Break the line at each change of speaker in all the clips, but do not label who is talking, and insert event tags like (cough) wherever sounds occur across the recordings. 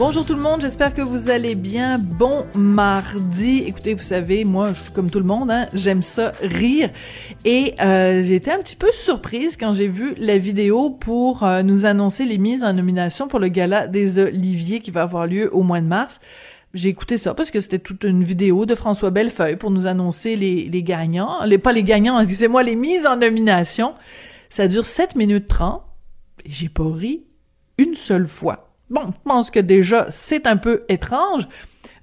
Bonjour tout le monde, j'espère que vous allez bien. Bon mardi. Écoutez, vous savez, moi, je suis comme tout le monde, hein, j'aime ça rire. Et euh, j'ai été un petit peu surprise quand j'ai vu la vidéo pour euh, nous annoncer les mises en nomination pour le gala des Oliviers qui va avoir lieu au mois de mars. J'ai écouté ça parce que c'était toute une vidéo de François Bellefeuille pour nous annoncer les, les gagnants. Les, pas les gagnants, excusez-moi, les mises en nomination. Ça dure 7 minutes 30. Et j'ai pas ri une seule fois. Bon, je pense que déjà, c'est un peu étrange.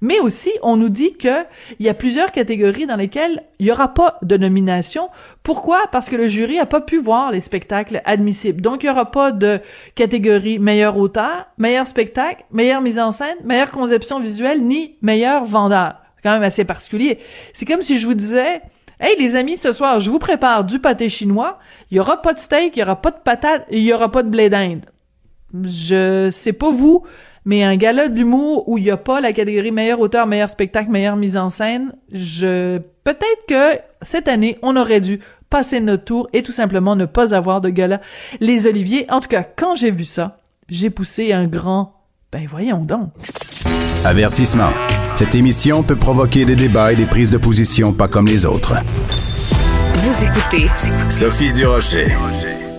Mais aussi, on nous dit que il y a plusieurs catégories dans lesquelles il n'y aura pas de nomination. Pourquoi? Parce que le jury n'a pas pu voir les spectacles admissibles. Donc, il n'y aura pas de catégorie meilleur auteur, meilleur spectacle, meilleure mise en scène, meilleure conception visuelle, ni meilleur vendeur. C'est quand même assez particulier. C'est comme si je vous disais, Hey les amis, ce soir, je vous prépare du pâté chinois. Il y aura pas de steak, il y aura pas de patates, il y aura pas de blé d'Inde je sais pas vous, mais un gala de l'humour où il y a pas la catégorie meilleur auteur, meilleur spectacle, meilleure mise en scène, je peut-être que cette année, on aurait dû passer notre tour et tout simplement ne pas avoir de gala les Oliviers. En tout cas, quand j'ai vu ça, j'ai poussé un grand ben voyons donc.
Avertissement. Cette émission peut provoquer des débats et des prises de position pas comme les autres.
Vous écoutez
Sophie Durocher.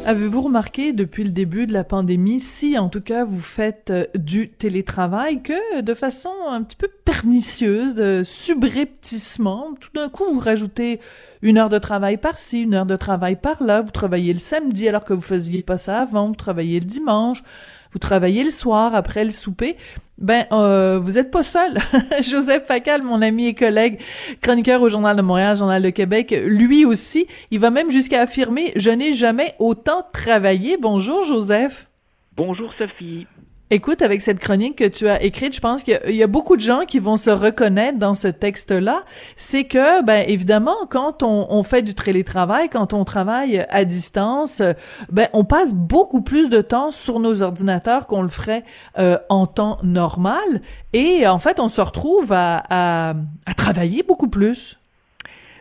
Avez-vous remarqué depuis le début de la pandémie, si en tout cas vous faites euh, du télétravail, que de façon un petit peu pernicieuse, de subrepticement, tout d'un coup vous rajoutez une heure de travail par-ci, une heure de travail par-là, vous travaillez le samedi alors que vous faisiez pas ça avant, vous travaillez le dimanche, vous travaillez le soir après le souper, ben euh, vous êtes pas seul. (laughs) Joseph Facal, mon ami et collègue, chroniqueur au Journal de Montréal, Journal de Québec, lui aussi, il va même jusqu'à affirmer je n'ai jamais autant travaillé. Bonjour Joseph.
Bonjour Sophie.
Écoute, avec cette chronique que tu as écrite, je pense qu'il y a beaucoup de gens qui vont se reconnaître dans ce texte-là. C'est que, ben évidemment, quand on, fait du télétravail, quand on travaille à distance, ben on passe beaucoup plus de temps sur nos ordinateurs qu'on le ferait euh, en temps normal. Et en fait, on se retrouve à, à, à travailler beaucoup plus.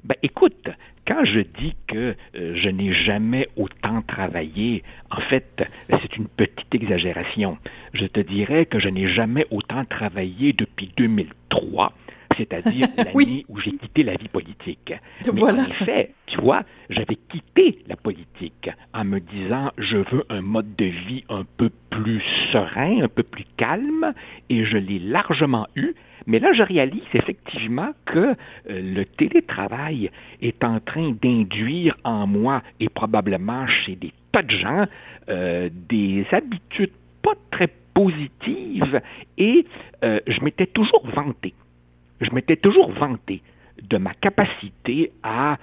Ben écoute, quand je dis que euh, je n'ai jamais autant travaillé, en fait, c'est une petite exagération. Je te dirais que je n'ai jamais autant travaillé depuis 2003 c'est-à-dire (laughs) l'année où j'ai quitté la vie politique.
voilà.
en effet, tu vois, j'avais quitté la politique en me disant je veux un mode de vie un peu plus serein, un peu plus calme, et je l'ai largement eu mais là, je réalise effectivement que euh, le télétravail est en train d'induire en moi et probablement chez des tas de gens euh, des habitudes pas très positives et euh, je m'étais toujours vanté, je m'étais toujours vanté de ma capacité à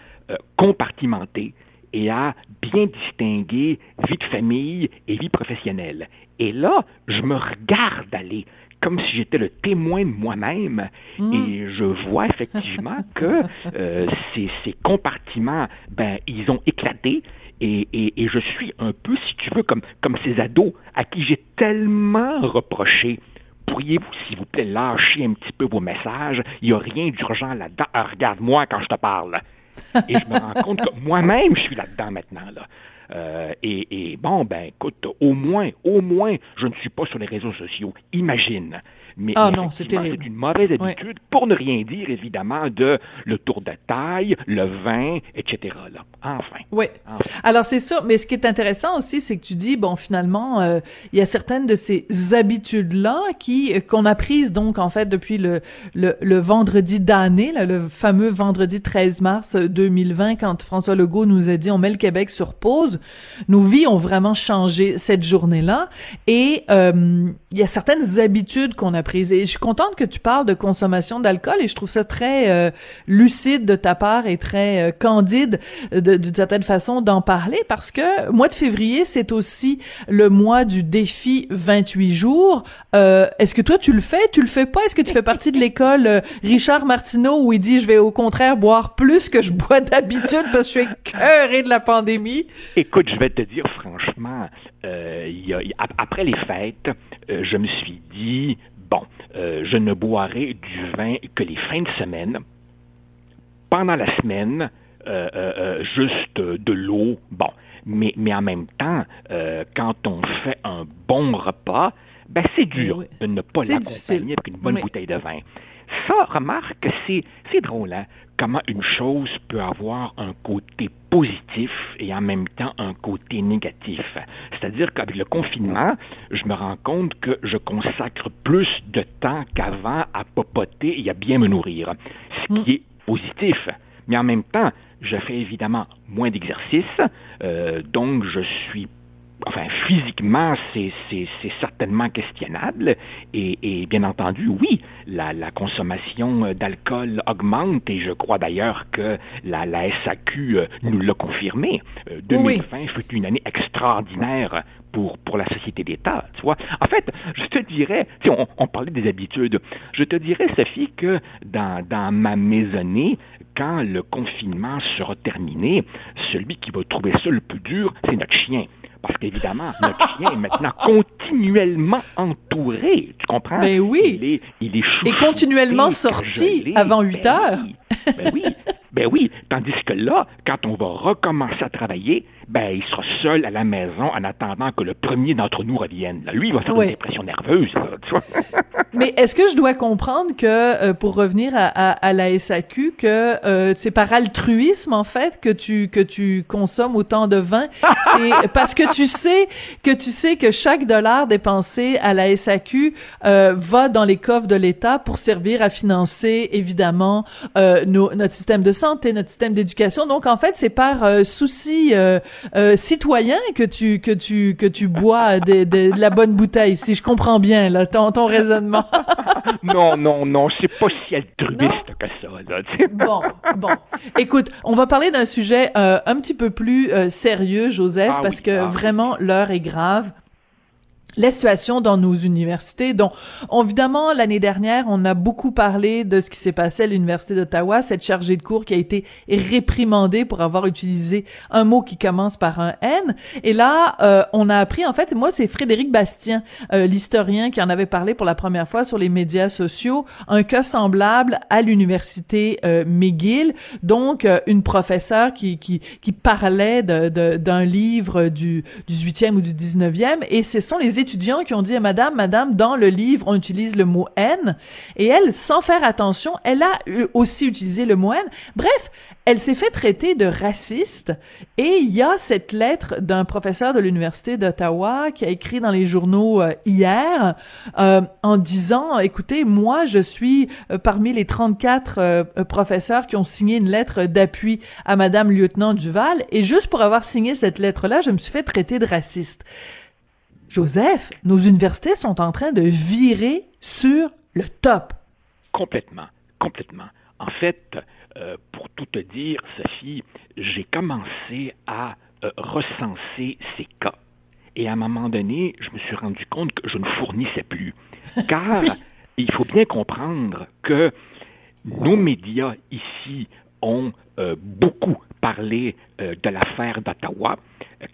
compartimenter et à bien distinguer vie de famille et vie professionnelle. Et là, je me regarde aller comme si j'étais le témoin de moi-même. Mm. Et je vois effectivement (laughs) que euh, ces, ces, compartiments, ben, ils ont éclaté. Et, et, et, je suis un peu, si tu veux, comme, comme ces ados à qui j'ai tellement reproché. Pourriez-vous, s'il vous plaît, lâcher un petit peu vos messages? Il n'y a rien d'urgent là-dedans. Ah, regarde-moi quand je te parle. Et je me rends compte que moi-même, je suis là-dedans maintenant. Là. Euh, et, bon, ben écoute, au moins, au moins, je ne suis pas sur les réseaux sociaux. Imagine. Mais
ah non,
c'est une mauvaise habitude, pour ne rien dire évidemment de le tour de taille, le vin, etc. Là. Enfin.
Oui. Alors c'est sûr, mais ce qui est intéressant aussi, c'est que tu dis bon finalement, euh, il y a certaines de ces habitudes là qui euh, qu'on a prises donc en fait depuis le le, le vendredi d'année, le fameux vendredi 13 mars 2020, quand François Legault nous a dit on met le Québec sur pause. Nos vies ont vraiment changé cette journée-là, et euh, il y a certaines habitudes qu'on a Et je suis contente que tu parles de consommation d'alcool et je trouve ça très euh, lucide de ta part et très euh, candide d'une certaine façon d'en parler parce que mois de février, c'est aussi le mois du défi 28 jours. Euh, est-ce que toi, tu le fais? Tu le fais pas? Est-ce que tu fais partie de l'école Richard Martineau où il dit je vais au contraire boire plus que je bois d'habitude parce que je suis écœuré de la pandémie?
Écoute, je vais te dire franchement, après les fêtes, je me suis dit, euh, je ne boirai du vin que les fins de semaine. Pendant la semaine, euh, euh, juste de l'eau, bon. Mais, mais en même temps, quand on fait un bon repas, ben c'est dur de ne pas l'accompagner avec une bonne bouteille de vin. Ça, remarque, c'est drôle, hein? comment une chose peut avoir un côté positif et en même temps un côté négatif. C'est-à-dire qu'avec le confinement, je me rends compte que je consacre plus de temps qu'avant à popoter et à bien me nourrir, ce qui est positif. Mais en même temps, je fais évidemment moins d'exercice, euh, donc je suis enfin, physiquement, c'est certainement questionnable. Et, bien entendu, oui, la, consommation d'alcool augmente et je crois d'ailleurs que la, SAQ euh, nous l'a confirmé. 2020 euh, fut une année extraordinaire pour, pour la société d'État, tu vois. En fait, je te dirais, si on, on, parlait des habitudes, je te dirais, Sophie, que dans, dans ma maisonnée, quand le confinement sera terminé, celui qui va trouver ça le plus dur, c'est notre chien. Parce qu'évidemment, notre (laughs) chien est maintenant continuellement entouré. Tu comprends?
Ben oui.
Il est, il est
Et continuellement sorti avant 8 ben heures.
Ben oui. Ben oui. Tandis que là, quand on va recommencer à travailler, ben, il sera seul à la maison en attendant que le premier d'entre nous revienne. lui, il va faire une dépression nerveuse. (laughs)
Mais est-ce que je dois comprendre que, euh, pour revenir à, la SAQ, que euh, c'est par altruisme, en fait, que tu, que tu consommes autant de vin? (laughs) c'est parce que tu sais que tu sais que chaque dollar dépensé à la SAQ euh, va dans les coffres de l'État pour servir à financer, évidemment, notre système de santé, notre système d'éducation. Donc, en fait, c'est par souci euh, citoyen que tu que tu que tu bois de, la bonne bouteille, si je comprends bien là ton, ton raisonnement. (laughs)
non non non, c'est pas si altruiste que ça. Là,
bon bon, écoute, on va parler d'un sujet euh, un petit peu plus euh, sérieux, Joseph, ah parce que ah vraiment l'heure est grave la situation dans nos universités. Donc, évidemment, l'année dernière, on a beaucoup parlé de ce qui s'est passé à l'Université d'Ottawa, cette chargée de cours qui a été réprimandée pour avoir utilisé un mot qui commence par un N. Et là, euh, on a appris, en fait, moi, c'est Frédéric Bastien, euh, l'historien, qui en avait parlé pour la première fois sur les médias sociaux, un cas semblable à l'Université euh, McGill. Donc, une professeure qui, qui, qui parlait d'un livre du 18e ou du 19e, et ce sont les étudiants qui ont dit à madame, madame, dans le livre, on utilise le mot N. Et elle, sans faire attention, elle a aussi utilisé le mot N. Bref, elle s'est fait traiter de raciste. Et il y a cette lettre d'un professeur de l'Université d'Ottawa qui a écrit dans les journaux euh, hier euh, en disant, écoutez, moi, je suis euh, parmi les 34 professeurs qui ont signé une lettre d'appui à madame lieutenant Duval. Et juste pour avoir signé cette lettre-là, je me suis fait traiter de raciste. Joseph, nos universités sont en train de virer sur le top.
Complètement, complètement. En fait, euh, pour tout te dire, Sophie, j'ai commencé à euh, recenser ces cas. Et à un moment donné, je me suis rendu compte que je ne fournissais plus. Car (laughs) il faut bien comprendre que nos médias ici ont euh, beaucoup parlé de l'affaire d'Ottawa,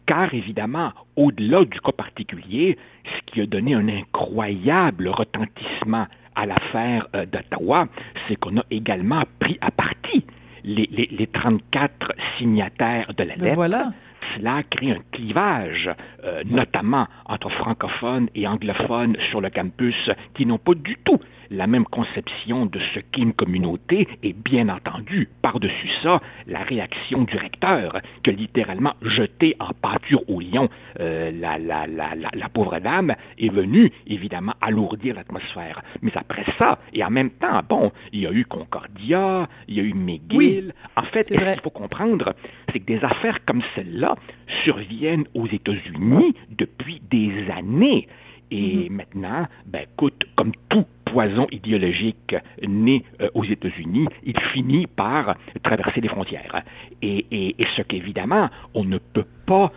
car évidemment, au-delà du cas particulier, ce qui a donné un incroyable retentissement à l'affaire euh, d'Ottawa, c'est qu'on a également pris à partie les, les, 34 signataires de la ben lettre.
Voilà
cela crée un clivage, euh, notamment entre francophones et anglophones sur le campus, qui n'ont pas du tout la même conception de ce qu'est une communauté et bien entendu, par-dessus ça, la réaction du recteur qui a littéralement jeté en pâture au lion euh, la, la, la, la, pauvre dame est venue évidemment alourdir l'atmosphère. Mais après ça, et en même temps, bon, il y a eu Concordia, il y a eu McGill. En fait, ce qu'il faut comprendre, c'est que des affaires comme celle-là surviennent aux États-Unis depuis des années. Et mhm. maintenant, ben, écoute, comme tout poison idéologique né euh, aux États-Unis, il finit par traverser les frontières. Et, et ce qu'évidemment, on ne peut pas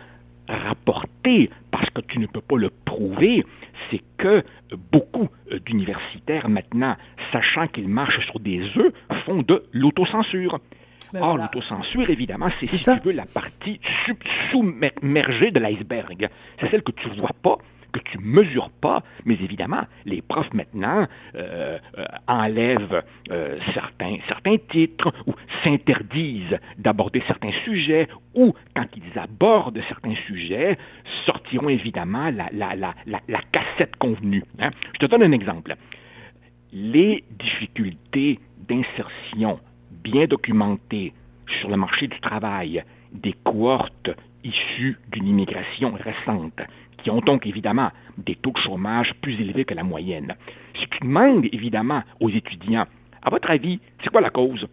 rapporter, parce que tu ne peux pas le prouver, c'est que beaucoup d'universitaires maintenant, sachant qu'ils marchent sur des œufs, font de l'autocensure. Ben Or, l'autocensure, évidemment, c'est, si tu veux, la partie submergée de l'iceberg. C'est celle que tu ne vois pas, que tu mesures pas, mais évidemment, les profs maintenant euh, euh, enlèvent euh, certains, certains titres ou s'interdisent d'aborder certains sujets ou, quand ils abordent certains sujets, sortiront évidemment la, la, la, la cassette convenue. Hein. Je te donne un exemple. Les difficultés d'insertion bien documentées sur le marché du travail des cohortes issues d'une immigration récente, qui ont donc évidemment des taux de chômage plus élevés que la moyenne. Si tu demandes évidemment aux étudiants, à votre avis, c'est quoi la cause?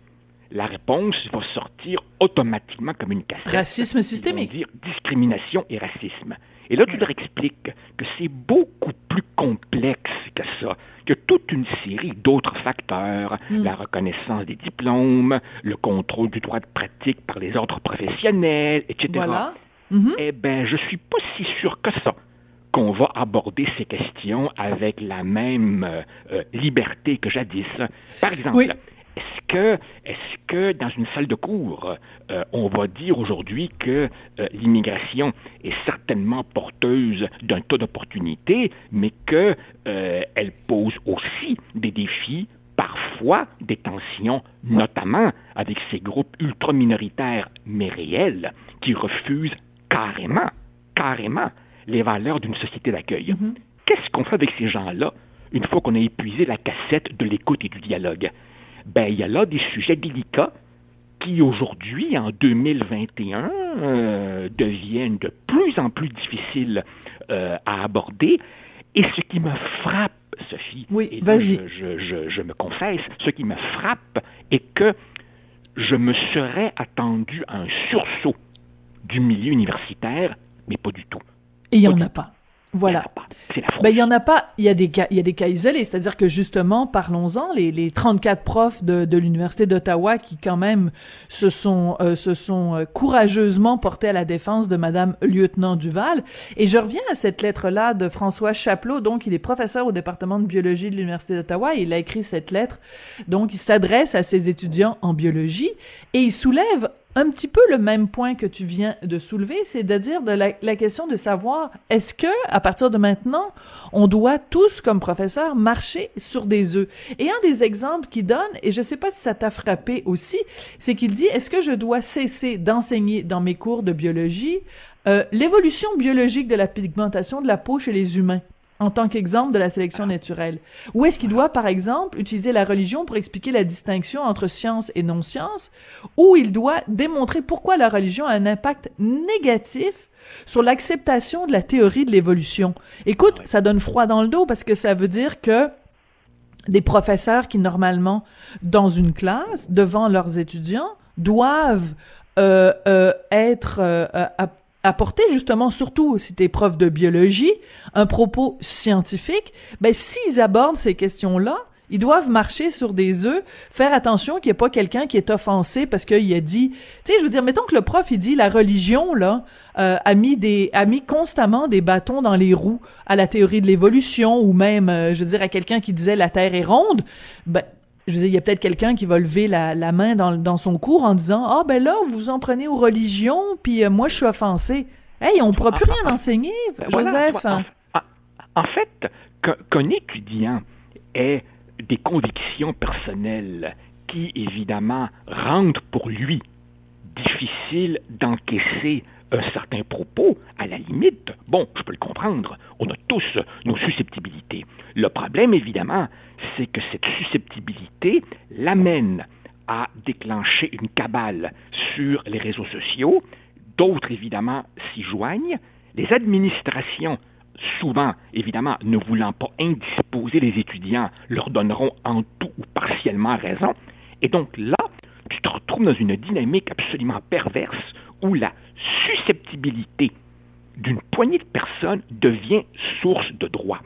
La réponse va sortir automatiquement comme une cassette.
Racisme systémique.
dire discrimination et racisme. Et là, tu leur expliques que c'est beaucoup plus complexe que ça, que toute une série d'autres facteurs, hmm. la reconnaissance des diplômes, le contrôle du droit de pratique par les ordres professionnels, etc.
Voilà.
Mm-hmm. Eh bien, je suis pas si sûr que ça qu'on va aborder ces questions avec la même euh, euh, liberté que jadis. Par exemple, est-ce que, dans une salle de cours, euh, on va dire aujourd'hui que euh, l'immigration est certainement porteuse d'un taux d'opportunité, mais qu'elle euh, pose aussi des défis, parfois des tensions, notamment avec ces groupes ultra-minoritaires, mais réels, qui refusent carrément, carrément les valeurs d'une société d'accueil? Mm-hmm. Qu'est-ce qu'on fait avec ces gens-là une fois qu'on a épuisé la cassette de l'écoute et du dialogue? Ben, il y a là des sujets délicats qui aujourd'hui, en 2021, euh, deviennent de plus en plus difficiles euh, à aborder. Et ce qui me frappe, Sophie,
oui, vas-y.
Je, je, je, me confesse, ce qui me frappe est que je me serais attendu à un sursaut du milieu universitaire, mais pas du tout.
Et il n'y en a pas. Voilà. Ben, il y en a pas. Il y a des cas, il y a des cas isolés. C'est-à-dire que justement, parlons-en, les, les 34 profs de, de l'université d'Ottawa qui quand même se sont euh, se sont euh, courageusement portés à la défense de Madame lieutenant Duval. Et je reviens à cette lettre-là de François Chapelot. Donc, il est professeur au département de biologie de l'université d'Ottawa. Il a écrit cette lettre. Donc, il s'adresse à ses étudiants en biologie et il soulève un petit peu le même point que tu viens de soulever, c'est-à-dire de la, la, question de savoir est-ce que à partir de maintenant, on doit tous comme professeurs marcher sur des œufs? Et un des exemples qu'il donne, et je ne sais pas si ça t'a frappé aussi, c'est qu'il dit est-ce que je dois cesser d'enseigner dans mes cours de biologie euh, l'évolution biologique de la pigmentation de la peau chez les humains? En tant qu'exemple de la sélection naturelle? Ou est-ce qu'il doit, par exemple, utiliser la religion pour expliquer la distinction entre science et non-science? Ou il doit démontrer pourquoi la religion a un impact négatif sur l'acceptation de la théorie de l'évolution? Écoute, ça donne froid dans le dos parce que ça veut dire que des professeurs qui, normalement, dans une classe, devant leurs étudiants, doivent euh, euh, être euh, apporter justement, surtout si tu es prof de biologie, un propos scientifique, ben s'ils abordent ces questions-là, ils doivent marcher sur des œufs, faire attention qu'il n'y ait pas quelqu'un qui est offensé parce qu'il a dit, tu sais, je veux dire, mettons que le prof il dit la religion là euh, a mis des a mis constamment des bâtons dans les roues à la théorie de l'évolution ou même, euh, je veux dire, à quelqu'un qui disait la Terre est ronde, ben je veux il y a peut-être quelqu'un qui va lever la, la main dans, dans, son cours en disant Ah, ben là, vous en prenez aux religions, puis euh, moi, je suis offensé. Hey, on ne pourra plus rien enseigner, ben Joseph.
en, fait, qu'un étudiant ait des convictions personnelles qui, évidemment, rendent pour lui difficile d'encaisser un certain propos, à la limite, bon, je peux le comprendre, on a tous nos susceptibilités. Le problème, évidemment, c'est que cette susceptibilité l'amène à déclencher une cabale sur les réseaux sociaux, d'autres, évidemment, s'y joignent, les administrations souvent, évidemment, ne voulant pas indisposer les étudiants, leur donneront en tout ou partiellement raison. Et donc là, tu te retrouves dans une dynamique absolument perverse où la susceptibilité d'une poignée de personnes devient source de droit.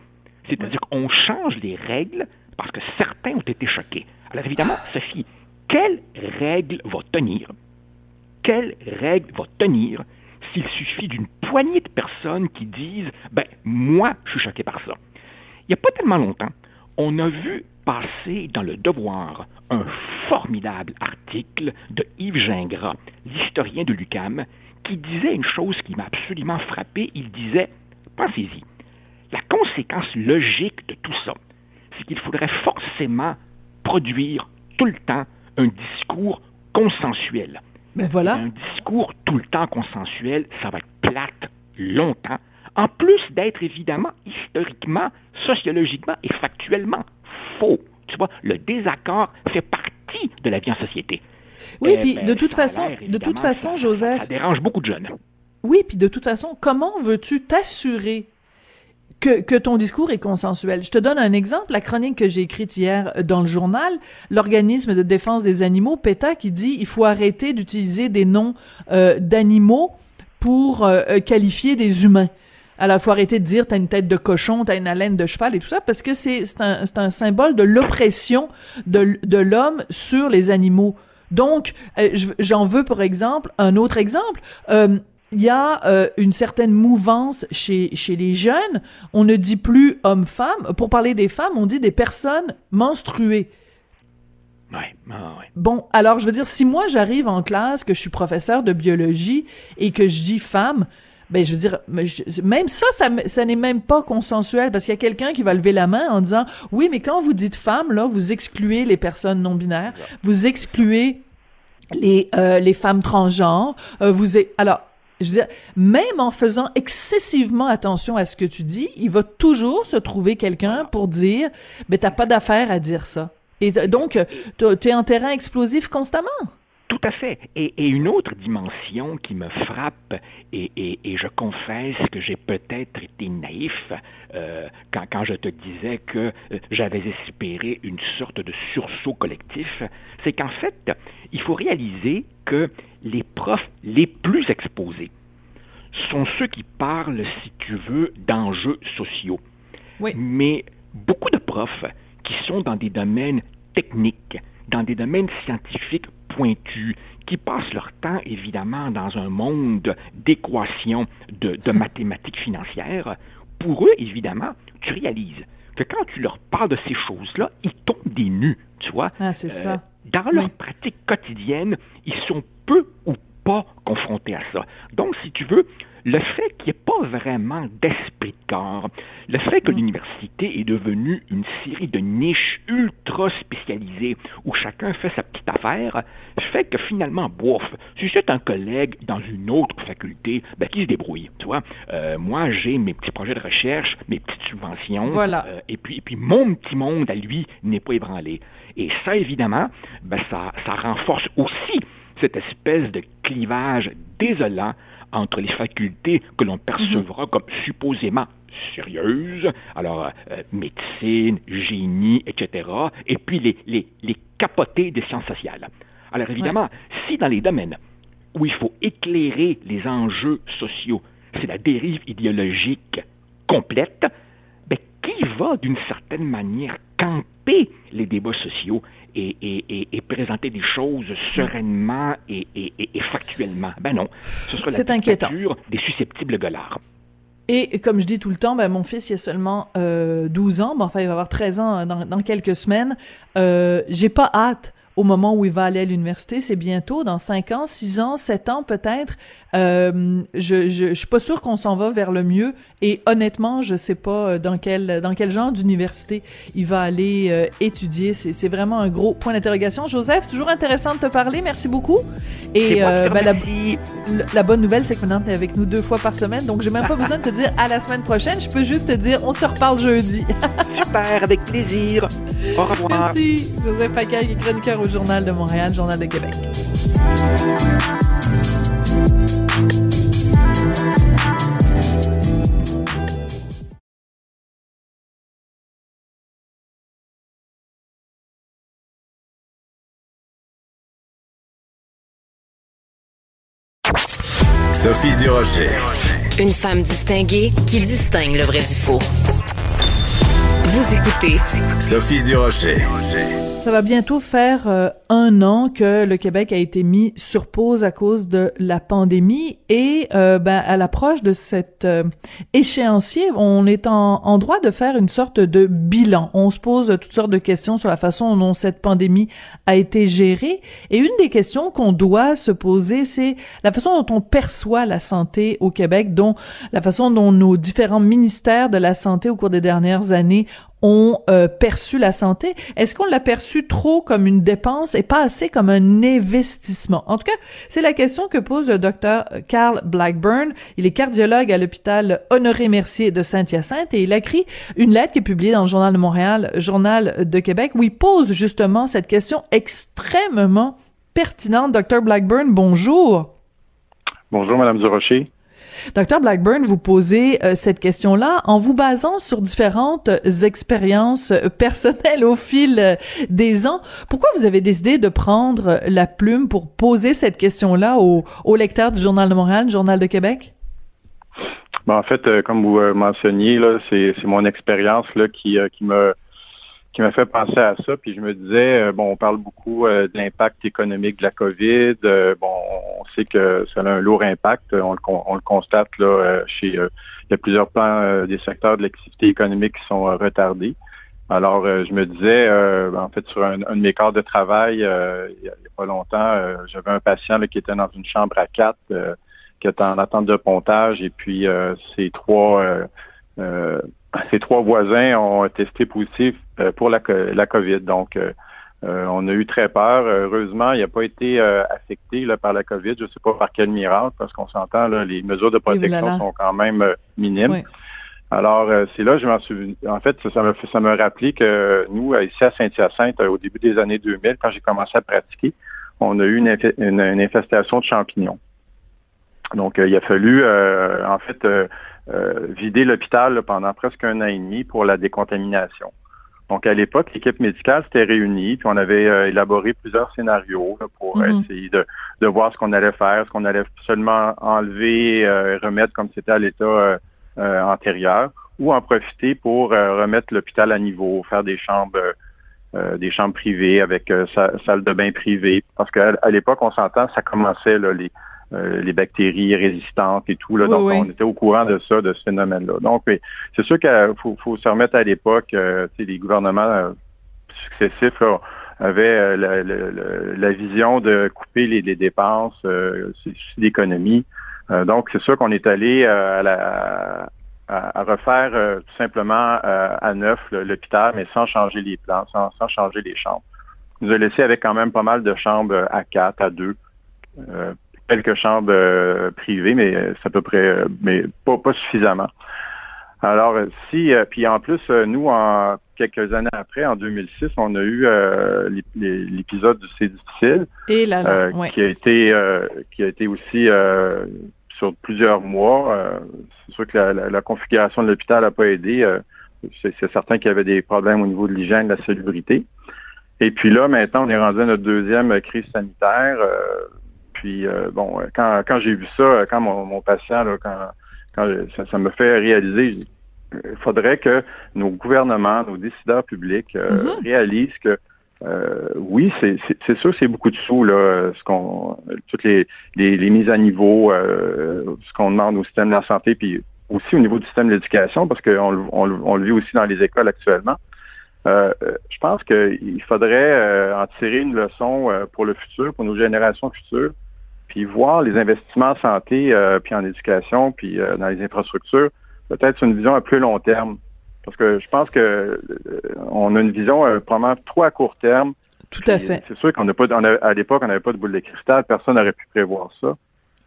C'est-à-dire qu'on change les règles parce que certains ont été choqués. Alors évidemment, Sophie, quelle règle va tenir? Quelle règle va tenir s'il suffit d'une poignée de personnes qui disent Ben, moi, je suis choqué par ça. Il n'y a pas tellement longtemps, on a vu passer dans le Devoir un formidable article de Yves Gingras, l'historien de l'UCAM, qui disait une chose qui m'a absolument frappé. Il disait Pensez-y, la conséquence logique de tout ça, c'est qu'il faudrait forcément produire tout le temps un discours consensuel.
Ben voilà.
Un discours tout le temps consensuel, ça va être plate longtemps, en plus d'être évidemment historiquement, sociologiquement et factuellement faux. Tu vois, le désaccord fait partie de la vie en société.
Oui,
Eh
puis
ben,
de toute façon, de toute façon, Joseph,
Ça dérange beaucoup de jeunes.
Oui, puis de toute façon, comment veux-tu t'assurer que, que ton discours est consensuel? Je te donne un exemple, la chronique que j'ai écrite hier dans le journal, l'organisme de défense des animaux, PETA, qui dit il faut arrêter d'utiliser des noms euh, d'animaux pour euh, euh, qualifier des humains. Alors, il faut arrêter de dire t'as une tête de cochon, t'as une haleine de cheval et tout ça, parce que c'est un, un symbole de l'oppression de, de l'homme sur les animaux. Donc, euh, je- j'en veux pour exemple un autre exemple. Euh, il y a euh, une certaine mouvance chez, chez les jeunes. On ne dit plus homme-femme. Pour parler des femmes, on dit des personnes menstruées.
Ouais, ah, ouais.
Bon, alors je veux dire, si moi j'arrive en classe, que je suis professeur de biologie et que je dis femme, ben je veux dire, mais je- même ça, ça, ça n'est même pas consensuel parce qu'il y a quelqu'un qui va lever la main en disant, oui, mais quand vous dites femme, là, vous excluez les personnes non binaires, vous excluez les euh, les femmes transgenres, euh, vous êtes, alors. Je veux dire, même en faisant excessivement attention à ce que tu dis, il va toujours se trouver quelqu'un pour dire, ben t'as pas d'affaire à dire ça. Et donc, tu es en terrain explosif constamment.
Tout à fait. Et, et une autre dimension qui me frappe, et, et- et je confesse que j'ai peut-être été naïf euh, quand, quand je te disais que euh, j'avais espéré une sorte de sursaut collectif, c'est qu'en fait, il faut réaliser que les profs les plus exposés sont ceux qui parlent, si tu veux, d'enjeux sociaux.
Oui.
Mais beaucoup de profs qui sont dans des domaines techniques, dans des domaines scientifiques pointus, qui passent leur temps, évidemment, dans un monde d'équations de, de (laughs) mathématiques financières, pour eux, évidemment, tu réalises que quand tu leur parles de ces choses-là, ils tombent des nus, tu vois.
Ah, c'est
Euh,
ça.
Dans leur
Oui.
pratique quotidienne, ils sont peu ou pas confrontés à ça. Donc, si tu veux, le fait qu'il n'y ait pas vraiment d'esprit de corps, le fait que
Mm.
l'université est devenue une série de niches ultra spécialisées où chacun fait sa petite affaire, fait que finalement, bof, si c'est un collègue dans une autre faculté, ben, qui se débrouille, tu vois. Euh, moi, j'ai mes petits projets de recherche, mes petites subventions,
Voilà.
euh, et, puis, et puis mon petit monde à lui n'est pas ébranlé. Et ça, évidemment, ben, ça, ça renforce aussi cette espèce de clivage désolant entre les facultés que l'on percevra comme supposément sérieuses, alors euh, médecine, génie, etc., et puis les, les, les capotés des sciences sociales. Alors évidemment, si dans les domaines où il faut éclairer les enjeux sociaux, c'est la dérive idéologique complète, ben, qui va d'une certaine manière les débats sociaux et, et- et- et présenter des choses sereinement et, factuellement? Ben non, ce sera la
C'est inquiétant.
dictature des susceptibles gueulards.
Et comme je dis tout le temps, ben, mon fils, il a seulement euh, 12 ans, ben, enfin, il va avoir 13 ans euh, dans, dans quelques semaines. Euh, J'ai pas hâte au moment où il va aller à l'université, c'est bientôt, dans 5 ans, 6 ans, 7 ans peut-être. Euh, je, je, je suis pas sûre qu'on s'en va vers le mieux. Et honnêtement, je sais pas euh, dans quel, dans quel genre d'université il va aller euh, étudier. C'est vraiment un gros point d'interrogation. Joseph, toujours intéressant de te parler. Merci beaucoup. Et euh, ben, la, bonne nouvelle, c'est que maintenant, tu es avec nous deux fois par semaine, donc j'ai même pas (laughs) besoin de te dire à la semaine prochaine. Je peux juste te dire, on se reparle jeudi.
Super, avec plaisir. Au revoir.
Merci. Joseph Pacaille, chroniqueur au Journal de Montréal, Journal de Québec.
Sophie Durocher.
Une femme distinguée qui distingue le vrai du faux. Vous écoutez
Sophie Durocher.
Ça va bientôt faire euh, un an que le Québec a été mis sur pause à cause de la pandémie et euh, ben, à l'approche de cet euh, échéancier, on est en, en, droit de faire une sorte de bilan. On se pose toutes sortes de questions sur la façon dont cette pandémie a été gérée et une des questions qu'on doit se poser, c'est la façon dont on perçoit la santé au Québec, dont la façon dont nos différents ministères de la santé au cours des dernières années ont euh, perçu la santé. Est-ce qu'on l'a perçu trop comme une dépense et pas assez comme un investissement? En tout cas, c'est la question que pose le docteur Carl Blackburn. Il est cardiologue à l'hôpital Honoré-Mercier de Saint-Hyacinthe et il a écrit une lettre qui est publiée dans le Journal de Montréal, Journal de Québec, où il pose justement cette question extrêmement pertinente. Docteur Blackburn, bonjour.
Bonjour, Madame Durocher.
Docteur Blackburn, vous posez euh, cette question-là en vous basant sur différentes expériences personnelles au fil euh, des ans. Pourquoi vous avez décidé de prendre la plume pour poser cette question-là aux au lecteurs du Journal de Montréal, du Journal de Québec?
Ben, en fait, euh, comme vous mentionniez, c'est, mon expérience qui, qui me qui m'a fait penser à ça. Puis je me disais, euh, bon, on parle beaucoup euh, de l'impact économique de la COVID. Euh, bon, on sait que ça a un lourd impact. On le, on le constate là chez il y a plusieurs plans des secteurs de l'activité économique qui sont retardés. Alors, je me disais, en fait, sur un, de mes corps de travail, il n'y a, pas longtemps, j'avais un patient qui était dans une chambre à quatre, qui était en attente de pontage, et puis ces trois ces trois voisins ont testé positif euh, pour la, la COVID. Donc, euh, euh, on a eu très peur. Heureusement, il n'a pas été affecté là, par la COVID. Je ne sais pas par quel miracle, parce qu'on s'entend, les mesures de protection sont quand même minimes. Alors, c'est là, je m'en suis. En fait, ça me ça me rappelé que nous, ici à Saint-Hyacinthe, au début des années 2000, quand j'ai commencé à pratiquer, on a eu une, une, infestation de champignons. Donc, il a fallu, en fait, euh, vider l'hôpital pendant presque un an et demi pour la décontamination. Donc, à l'époque, l'équipe médicale s'était réunie, puis on avait euh, élaboré plusieurs scénarios pour mhm. essayer de, de, voir ce qu'on allait faire, ce qu'on allait seulement enlever et euh, remettre comme c'était à l'état antérieur, ou en profiter pour remettre l'hôpital à niveau, faire des chambres des chambres privées avec salle de bain privée. Parce qu'à l'époque, on s'entend, ça commençait là, les, euh, les bactéries résistantes et tout. Là, donc, on était au courant de ça, de ce phénomène-là. Donc, c'est sûr qu'il faut, faut, se remettre à l'époque, euh, les gouvernements euh, successifs avaient la, vision de couper les, dépenses d'économie. donc, c'est sûr qu'on est allé à, la, à, refaire tout simplement à neuf l'hôpital, mais sans changer les plans, sans, sans changer les chambres. On nous a laissé avec quand même pas mal de chambres à quatre, à deux, quelques chambres euh, privées, mais euh, c'est à peu près, euh, mais pas, pas suffisamment. Alors, si, puis en plus, nous, en quelques années après, en 2006, on a eu l'épisode du C'est difficile,
Et là,
qui a été, qui a été aussi sur plusieurs mois. c'est sûr que la, la, configuration de l'hôpital n'a pas aidé. c'est certain qu'il y avait des problèmes au niveau de l'hygiène, de la salubrité. Et puis là, maintenant, on est rendu à notre deuxième crise sanitaire. Puis euh, bon, quand, quand j'ai vu ça, quand mon, patient, là, quand, quand ça, me fait réaliser, il faudrait que nos gouvernements, nos décideurs publics euh, mm-hmm. réalisent que euh, oui, c'est sûr, c'est beaucoup de sous là, ce qu'on, toutes les, les, mises à niveau, ce qu'on demande au système de la santé, puis aussi au niveau du système de l'éducation, parce qu'on on, on, le vit aussi dans les écoles actuellement. je pense qu'il faudrait en tirer une leçon pour le futur, pour nos générations futures, puis voir les investissements en santé, euh, puis en éducation, puis euh, dans les infrastructures, peut-être une vision à plus long terme. Parce que je pense que euh, on a une vision probablement trop à court terme.
Tout à fait.
C'est sûr qu'on n'a pas, à l'époque, on n'avait pas de boule de cristal, personne n'aurait pu prévoir ça.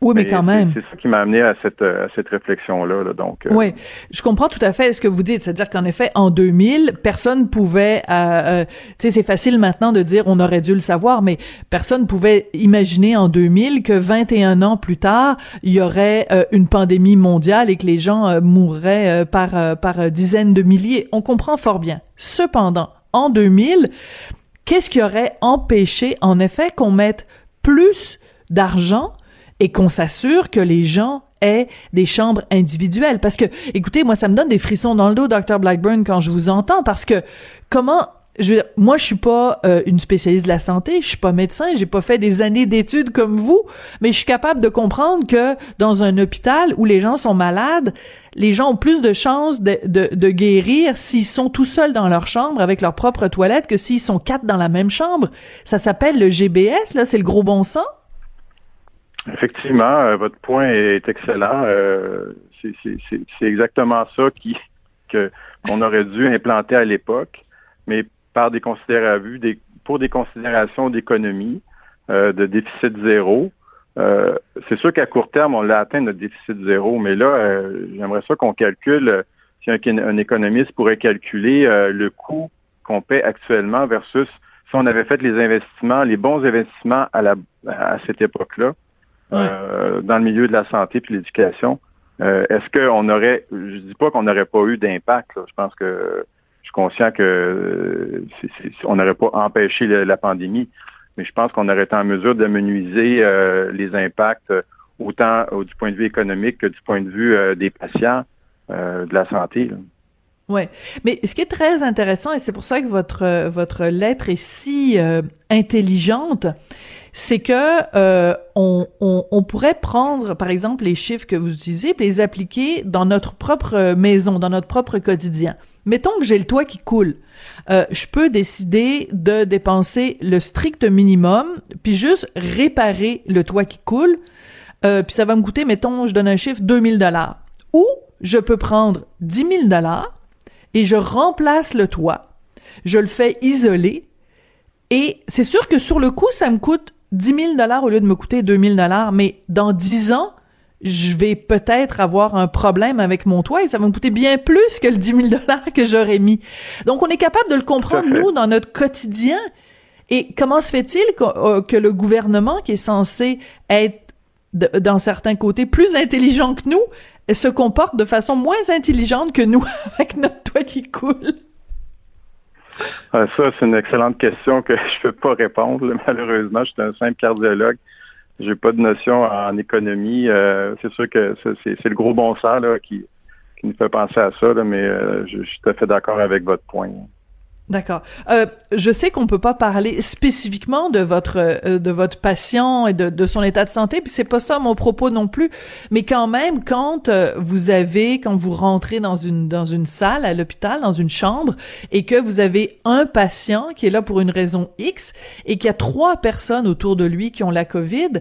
Oui, mais, quand même.
C'est ça qui m'a amené à cette, à cette réflexion-là. donc.
Euh. Oui, je comprends tout à fait ce que vous dites. C'est-à-dire qu'en effet, en 2000, personne pouvait. Euh, euh, tu sais, c'est facile maintenant de dire on aurait dû le savoir, mais personne pouvait imaginer en 2000 que 21 ans plus tard, il y aurait une pandémie mondiale et que les gens mourraient par par dizaines de milliers. On comprend fort bien. Cependant, en 2000, qu'est-ce qui aurait empêché, en effet, qu'on mette plus d'argent et qu'on s'assure que les gens aient des chambres individuelles. Parce que, écoutez, moi, ça me donne des frissons dans le dos, Dr. Blackburn, quand je vous entends, parce que comment je moi, je suis pas euh, une spécialiste de la santé, je suis pas médecin, j'ai pas fait des années d'études comme vous, mais je suis capable de comprendre que dans un hôpital où les gens sont malades, les gens ont plus de chances de, de, de guérir s'ils sont tout seuls dans leur chambre avec leur propre toilette que s'ils sont quatre dans la même chambre. Ça s'appelle le GBS, là, c'est le gros bon sens.
Effectivement, euh, votre point est excellent. Euh, c'est exactement ça qui qu'on aurait dû implanter à l'époque, mais par des considérations, pour des considérations d'économie, euh, de déficit zéro. C'est sûr qu'à court terme, on l'a atteint notre déficit zéro, mais là, j'aimerais ça qu'on calcule, si un, économiste pourrait calculer le coût qu'on paie actuellement versus si on avait fait les investissements, les bons investissements à, la, à cette époque-là, dans le milieu de la santé puis l'éducation. Est-ce qu'on aurait, je dis pas qu'on n'aurait pas eu d'impact, je pense que suis conscient que euh, on n'aurait pas empêché la pandémie, mais je pense qu'on aurait été en mesure de menuiser euh, les impacts euh, autant du point de vue économique que du point de vue des patients de la santé.
Oui, mais ce qui est très intéressant, et c'est pour ça que votre votre lettre est si intelligente, c'est que on, on, pourrait prendre, par exemple, les chiffres que vous utilisez, et les appliquer dans notre propre maison, dans notre propre quotidien. Mettons que j'ai le toit qui coule. Euh, je peux décider de dépenser le strict minimum, puis juste réparer le toit qui coule, euh, puis ça va me coûter, mettons, je donne un chiffre, 2000 dollars. Ou je peux prendre 10 000 dollars et je remplace le toit, je le fais isoler, et c'est sûr que sur le coup, ça me coûte 10 000 dollars au lieu de me coûter 2000 dollars, mais dans 10 ans, je vais peut-être avoir un problème avec mon toit et ça va me coûter bien plus que le 10 000 dollars que j'aurais mis. Donc, on est capable de le comprendre, nous, dans notre quotidien. Et comment se fait-il que, euh, que, le gouvernement, qui est censé être, dans certains côtés, plus intelligent que nous, se comporte de façon moins intelligente que nous (laughs) avec notre toit qui coule?
Ah, ça, c'est une excellente question que (laughs) je ne peux pas répondre. Malheureusement, je suis un simple cardiologue. J'ai pas de notion en économie. Euh, c'est sûr que c'est le gros bon sens qui nous fait penser à ça, mais euh, je, je, suis tout à fait d'accord avec votre point.
D'accord. Euh, je sais qu'on peut pas parler spécifiquement de votre euh, de votre patient et de, de son état de santé, puis c'est pas ça mon propos non plus. Mais quand même, quand euh, vous avez, quand vous rentrez dans une dans une salle à l'hôpital, dans une chambre, et que vous avez un patient qui est là pour une raison X et qu'il y a trois personnes autour de lui qui ont la COVID.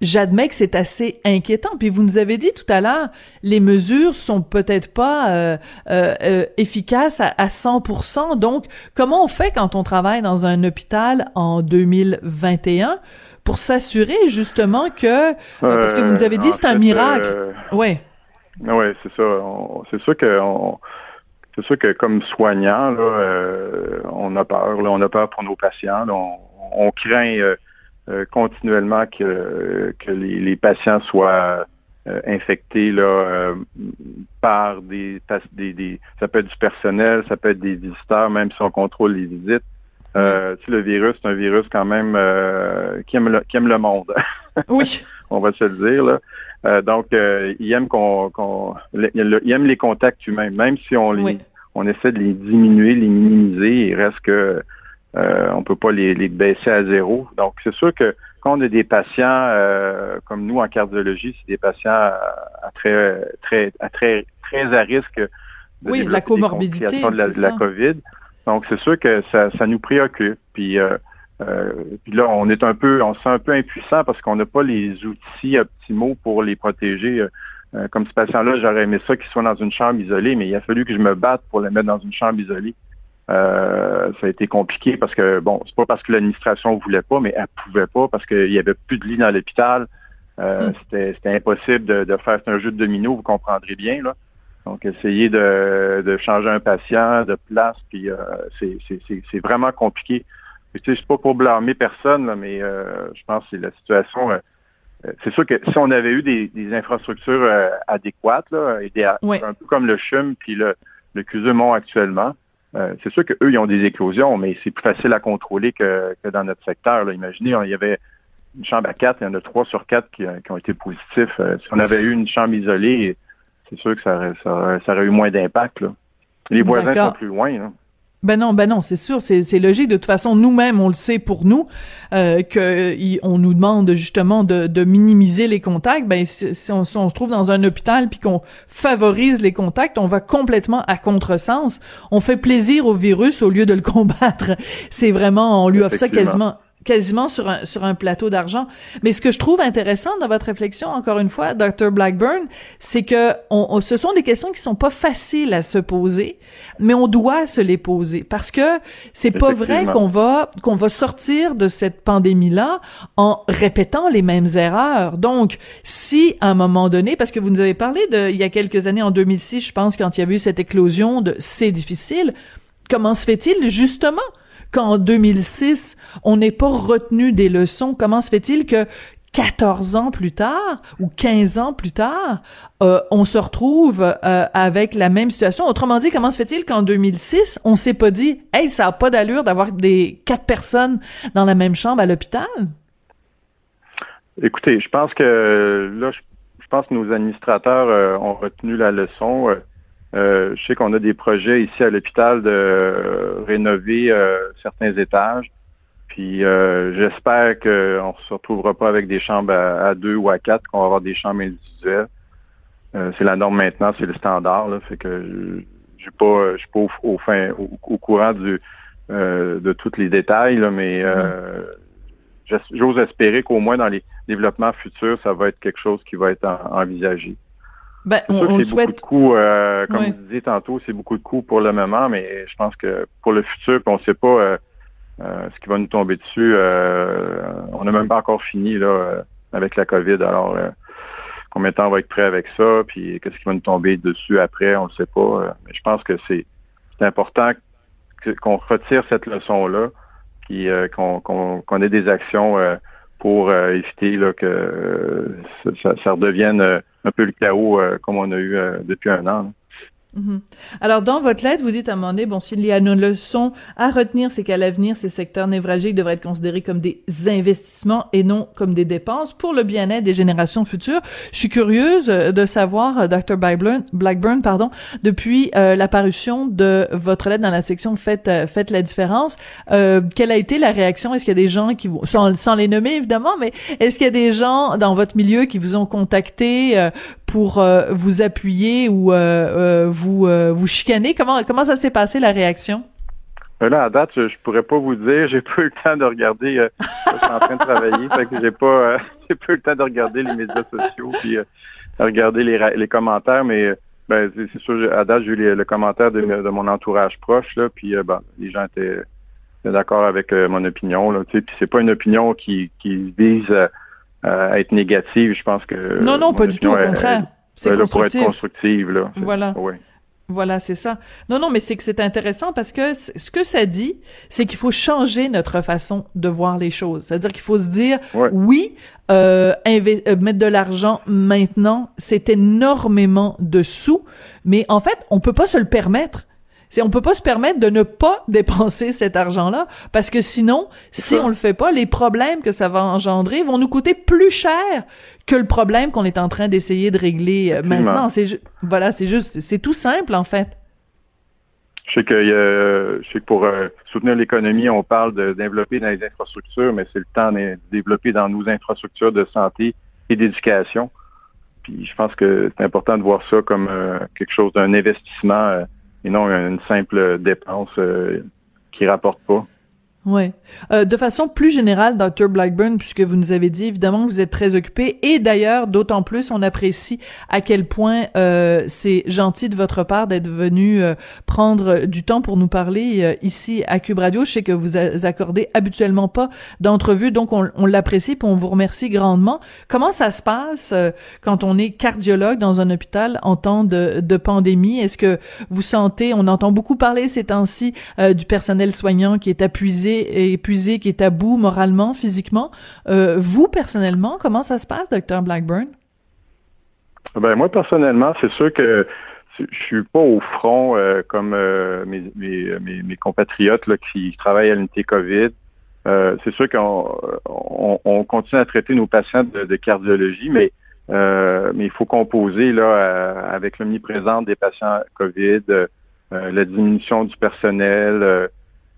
Euh, j'admets que c'est assez inquiétant. Puis vous nous avez dit tout à l'heure, les mesures sont peut-être pas euh, euh, euh efficaces à, à 100%. Donc, comment on fait quand on travaille dans un hôpital en 2021 pour s'assurer justement que, parce que vous nous avez dit c'est un miracle.
Oui. Oui, c'est ça. C'est sûr que c'est sûr que comme soignant, là, on a peur. Là, on a peur pour nos patients. on, on, craint euh, continuellement que, que les, patients soient euh, infectés là, euh, par des, des, des, ça peut être du personnel, ça peut être des visiteurs, même si on contrôle les visites. Euh, tu sais, le virus, c'est un virus quand même qui, aime le, qui aime le monde. (laughs)
oui.
on va se le dire là. donc, il aime qu'on, qu'on, il aime les contacts humains, même si on les, on essaie de les diminuer, les minimiser, il reste que euh, on peut pas les, baisser à zéro. Donc, c'est sûr que quand on a des patients euh, comme nous en cardiologie, c'est des patients à, très, très, à très, très à risque de
oui, la comorbidité
de la, de la COVID. Donc, c'est sûr que ça, ça nous préoccupe. Puis, euh, euh, puis là, on est un peu, on se sent un peu impuissant parce qu'on n'a pas les outils optimaux pour les protéger. comme ce patient-là, j'aurais aimé ça qu'il soit dans une chambre isolée, mais il a fallu que je me batte pour le mettre dans une chambre isolée. Euh, ça a été compliqué parce que, bon, c'est pas parce que l'administration voulait pas, mais elle pouvait pas parce qu'il y avait plus de lits dans l'hôpital. Euh, hmm. C'était impossible de, de faire un jeu de domino, vous comprendrez bien. Là. Donc, essayer de, de changer un patient de place, puis euh, c'est vraiment compliqué. Tu sais, c'est pas pour blâmer personne, là, mais euh, je pense que c'est la situation. C'est sûr que si on avait eu des, des infrastructures adéquates, là, un peu comme le CHUM puis le, le CUSUMONT actuellement, euh, c'est sûr qu'eux, ils ont des éclosions, mais c'est plus facile à contrôler que, dans notre secteur. Là. Imaginez, il y avait une chambre à quatre, il y en a trois sur quatre qui, qui ont été positifs. si on avait eu une chambre isolée, c'est sûr que ça aurait, ça aurait, eu moins d'impact. Les voisins sont plus loin. Là.
Ben non, ben non, c'est sûr, c'est logique. De toute façon, nous-mêmes, on le sait pour nous euh, que on nous demande justement de, de minimiser les contacts. Ben si, on, se trouve dans un hôpital puis qu'on favorise les contacts, on va complètement à contresens. On fait plaisir au virus au lieu de le (laughs) combattre. C'est vraiment, on lui offre ça quasiment quasiment sur un, sur un plateau d'argent. Mais ce que je trouve intéressant dans votre réflexion, encore une fois, Dr. Blackburn, c'est que on, ce sont des questions qui sont pas faciles à se poser, mais on doit se les poser parce que c'est pas vrai qu'on va qu'on va sortir de cette pandémie-là en répétant les mêmes erreurs. Donc, si à un moment donné, parce que vous nous avez parlé de il y a quelques années, en 2006, je pense, quand il y a eu cette éclosion de c'est difficile, comment se fait-il justement qu'en 2006, on n'ait pas retenu des leçons? Comment se fait-il que 14 ans plus tard ou 15 ans plus tard, euh, on se retrouve euh, avec la même situation? Autrement dit, comment se fait-il qu'en 2006, on s'est pas dit, hey, ça a pas d'allure d'avoir des quatre personnes dans la même chambre à l'hôpital?
Écoutez, je pense que là, je pense que nos administrateurs euh, ont retenu la leçon. Euh, je sais qu'on a des projets ici à l'hôpital de rénover euh, certains étages. Puis euh, j'espère qu'on ne se retrouvera pas avec des chambres à, deux ou à quatre, qu'on va avoir des chambres individuelles. c'est la norme maintenant, c'est le standard. Fait que je pas, je suis pas au, courant de tous les détails, mais j'ose espérer qu'au moins dans les développements futurs, ça va être quelque chose qui va être envisagé.
Ben, on,
c'est beaucoup de coûts, euh, comme vous disiez tantôt, c'est beaucoup de coûts pour le moment, mais je pense que pour le futur, on ne sait pas euh, euh, ce qui va nous tomber dessus. on n'a même pas encore fini là avec la COVID. Alors, combien de temps on va être prêt avec ça, puis qu'est-ce qui va nous tomber dessus après, on ne le sait pas. mais je pense que c'est important qu'on retire cette leçon-là, puis qu'on ait des actions pour éviter là, que ça, ça redevienne un peu le chaos euh, comme on a eu euh, depuis un an.
Mhm. Alors, dans votre lettre, vous dites à un moment donné, bon, s'il y a une leçon à retenir, c'est qu'à l'avenir, ces secteurs névralgiques devraient être considérés comme des investissements et non comme des dépenses pour le bien-être des générations futures. Je suis curieuse euh, de savoir, euh, Dr. Blackburn, pardon, depuis euh, l'apparition de votre lettre dans la section Faites, faites la différence, euh, quelle a été la réaction? Est-ce qu'il y a des gens qui vous, sans, sans les nommer évidemment, mais est-ce qu'il y a des gens dans votre milieu qui vous ont contacté pour vous appuyer ou vous vous, euh, vous chicanez? Comment, comment ça s'est passé, la réaction?
Euh, là, à date, je, pourrais pas vous dire. J'ai (laughs) pas eu le temps de regarder. Euh, je suis en train de travailler, fait que j'ai pas, (laughs) j'ai pas eu le temps de regarder les médias sociaux puis regarder les, les commentaires. Mais ben, c'est sûr, à date, j'ai eu le commentaire de, mon entourage proche là, puis ben, les gens étaient, d'accord avec mon opinion là. Tu sais, puis c'est pas une opinion qui, qui vise à être négative. Je pense que
non, non, pas du tout. Au contraire, c'est constructif.
Pour être constructive là.
Voilà. Voilà, c'est ça. Non, non, mais c'est que c'est intéressant parce que ce que ça dit, c'est qu'il faut changer notre façon de voir les choses. C'est-à-dire qu'il faut se dire, oui, euh, euh, mettre de l'argent maintenant, c'est énormément de sous, mais en fait, on peut pas se le permettre. C'est on peut pas se permettre de ne pas (laughs) dépenser cet argent-là parce que sinon, si on le fait pas, les problèmes que ça va engendrer vont nous coûter plus cher que le problème qu'on est en train d'essayer de régler euh, maintenant. C'est voilà, c'est juste, c'est tout simple en fait.
Je sais que, euh, je sais que pour euh, soutenir l'économie, on parle de développer dans les infrastructures, mais c'est le temps de développer dans nos infrastructures de santé et d'éducation. Puis je pense que c'est important de voir ça comme quelque chose d'un investissement et non une simple dépense euh, qui rapporte pas.
Ouais. Euh, de façon plus générale, Dr. Blackburn, puisque vous nous avez dit évidemment que vous êtes très occupé, et d'ailleurs, d'autant plus, on apprécie à quel point euh, c'est gentil de votre part d'être venu euh, prendre du temps pour nous parler euh, ici à Cube Radio. Je sais que vous accordez habituellement pas d'entrevue, donc on, on l'apprécie, et on vous remercie grandement. Comment ça se passe euh, quand on est cardiologue dans un hôpital en temps de, de pandémie? Est-ce que vous sentez, on entend beaucoup parler ces temps-ci du personnel soignant qui est épuisé épuisé, qui est à bout moralement, physiquement. Euh, vous, personnellement, comment ça se passe, docteur Blackburn?
Ben, moi, personnellement, c'est sûr que je suis pas au front euh, comme euh, mes, compatriotes qui travaillent à l'unité COVID. c'est sûr qu'on on, continue à traiter nos patients de, cardiologie, mais mais il faut composer là avec l'omniprésence des patients COVID, la diminution du personnel.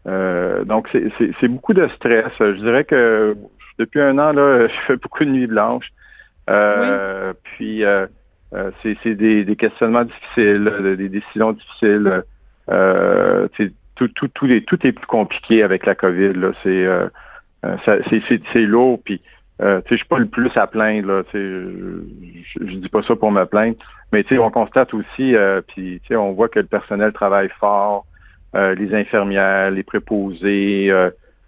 Donc c'est beaucoup de stress. Je dirais que depuis un an là, (laughs) je fais beaucoup de nuits blanches. Puis euh, c'est des, questionnements difficiles, des décisions difficiles. Euh, tout, tout, tout, est, tout est plus compliqué avec la COVID. Euh, c'est, lourd. Puis, euh, je suis pas le plus à plaindre. Là, je, je, dis pas ça pour me plaindre. Mais on constate aussi, puis on voit que le personnel travaille fort, les infirmières, les préposés.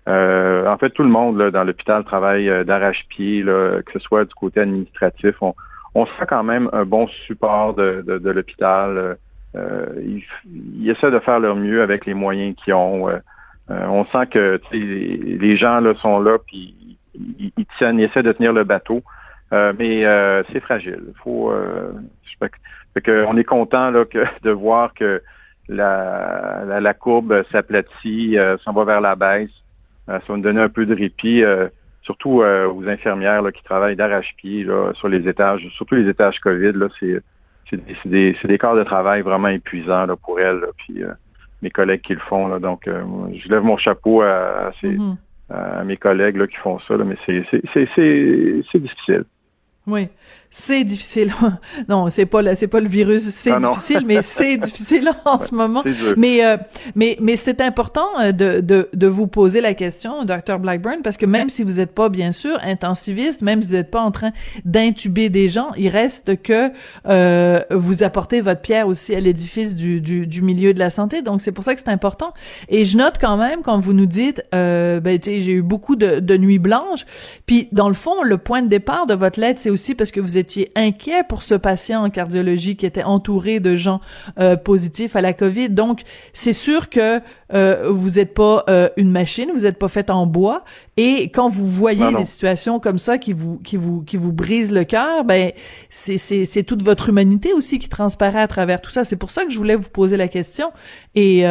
en fait, tout le monde là, dans l'hôpital travaille d'arrache-pied, que ce soit du côté administratif. On, on sent quand même un bon support de, de, l'hôpital. Euh, ils, essaient de faire leur mieux avec les moyens qu'ils ont. Euh, on sent que les gens là, sont là, puis ils, tiennent, ils essaient de tenir le bateau. Euh, mais c'est fragile. Faut, fait on est content là, que, (laughs) de voir que la, la, courbe s'aplatit, s'en va vers la baisse. ça va nous donner un peu de répit surtout euh, aux infirmières qui travaillent d'arrache-pied sur les étages, surtout les étages COVID. Là, c'est, c'est, des, c'est des corps de travail vraiment épuisants là, pour elles. puis euh, mes collègues qui le font. Là, donc, euh, je lève mon chapeau à, ces, mm-hmm. à mes collègues là, qui font ça, là, mais c'est, c'est, c'est, c'est difficile.
Oui, c'est difficile. (laughs) non, c'est pas c'est pas le virus, c'est ah, difficile, mais (laughs) c'est difficile en ce moment. Mais euh, mais mais c'est important euh, de, de de vous poser la question, Dr Blackburn, parce que même si vous n'êtes pas bien sûr intensiviste, même si vous n'êtes pas en train d'intuber des gens, il reste que euh, vous apportez votre pierre aussi à l'édifice du, du, du milieu de la santé. Donc c'est pour ça que c'est important. Et je note quand même quand vous nous dites, euh, ben j'ai eu beaucoup de, de nuits blanches. Puis dans le fond, le point de départ de votre lettre, c'est aussi parce que vous étiez inquiet pour ce patient en cardiologie qui était entouré de gens euh, positifs à la COVID? Donc, c'est sûr que euh, vous n'êtes pas euh, une machine, vous n'êtes pas fait en bois. Et quand vous voyez des situations comme ça qui vous qui vous qui vous brisent le cœur, ben c'est c'est c'est toute votre humanité aussi qui transparaît à travers tout ça. C'est pour ça que je voulais vous poser la question. Et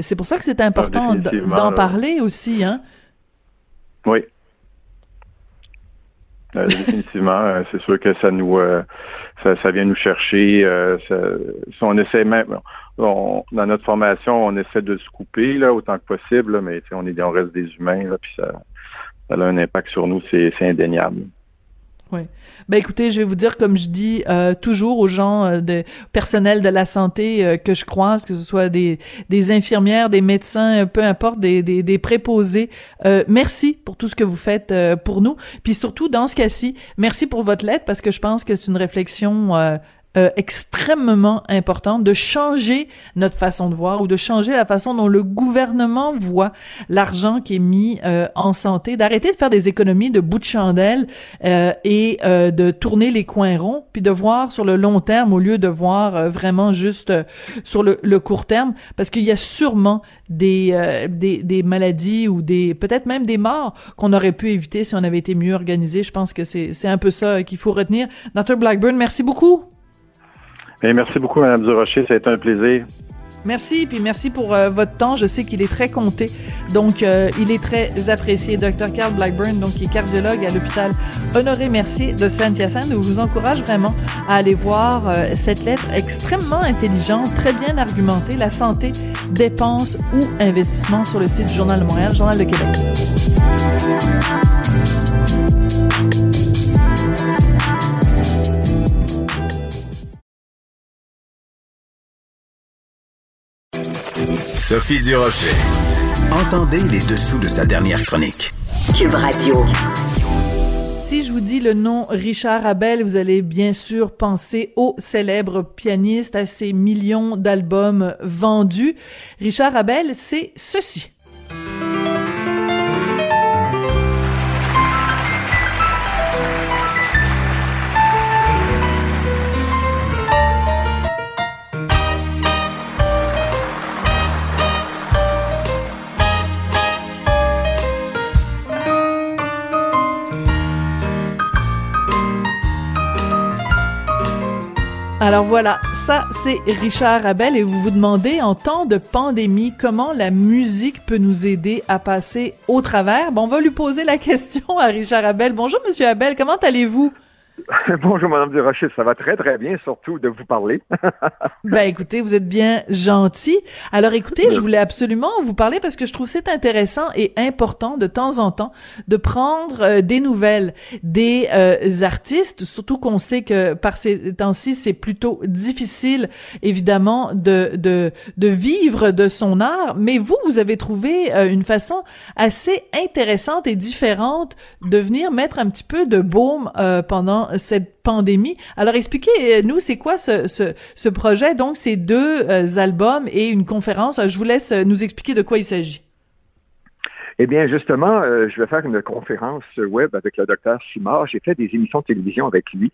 c'est pour ça que c'est important ah, d'en parler aussi, hein.
Oui, définitivement, euh, c'est sûr que ça nous euh, ça, vient nous chercher. Ça, on essaie même dans notre formation, on essaie de se couper là autant que possible, mais on est on reste des humains là, puis ça, ça a un impact sur nous, c'est indéniable.
Oui. Ben écoutez, je vais vous dire comme je dis euh, toujours aux gens euh, de personnel de la santé euh, que je croise, que ce soit des, des infirmières, des médecins, peu importe, des, des, des préposés. merci pour tout ce que vous faites pour nous. Puis surtout dans ce cas-ci, merci pour votre lettre parce que je pense que c'est une réflexion euh, extrêmement importante de changer notre façon de voir ou de changer la façon dont le gouvernement voit l'argent qui est mis euh, en santé, d'arrêter de faire des économies de bout de chandelle euh, et de tourner les coins ronds, puis de voir sur le long terme au lieu de voir vraiment juste sur le, le, court terme, parce qu'il y a sûrement des, des, des maladies ou des peut-être même des morts qu'on aurait pu éviter si on avait été mieux organisé. Je pense que c'est un peu ça qu'il faut retenir. Dr Blackburn, merci beaucoup
merci beaucoup, Mme Durocher. Ça a été un plaisir.
Merci, puis merci pour euh, votre temps. Je sais qu'il est très compté, donc euh, il est très apprécié. Dr. Carl Blackburn, donc qui est cardiologue à l'hôpital Honoré Mercier de Saint-Hyacinthe. Je vous encourage vraiment à aller voir euh, cette lettre extrêmement intelligente, très bien argumentée. La santé, dépenses ou investissement sur le site du Journal de Montréal, Journal de Québec.
Sophie Durocher. Entendez les dessous de sa dernière chronique.
Cube Radio.
Si je vous dis le nom Richard Abel, vous allez bien sûr penser au célèbre pianiste, à ses millions d'albums vendus. Richard Abel, c'est ceci. Alors voilà, ça c'est Richard Abel et vous vous demandez en temps de pandémie comment la musique peut nous aider à passer au travers? Bon, on va lui poser la (laughs) question à Richard Abel. Bonjour Monsieur Abel, comment allez-vous? (laughs)
Bonjour, Madame Durocher. Ça va très, très bien, surtout de vous parler. (laughs)
ben, écoutez, vous êtes bien gentil. Alors, écoutez, je voulais absolument vous parler parce que je trouve c'est intéressant et important de temps en temps de prendre euh, des nouvelles des euh, artistes, surtout qu'on sait que par ces temps-ci, c'est plutôt difficile, évidemment, de, de, de vivre de son art. Mais vous, vous avez trouvé euh, une façon assez intéressante et différente de venir mettre un petit peu de baume pendant cette pandémie. Alors expliquez-nous, c'est quoi ce, ce, projet? Donc, c'est deux euh, albums et une conférence. Je vous laisse nous expliquer de quoi il s'agit.
Eh bien, justement, euh, je vais faire une conférence web avec le docteur Simard. J'ai fait des émissions de télévision avec lui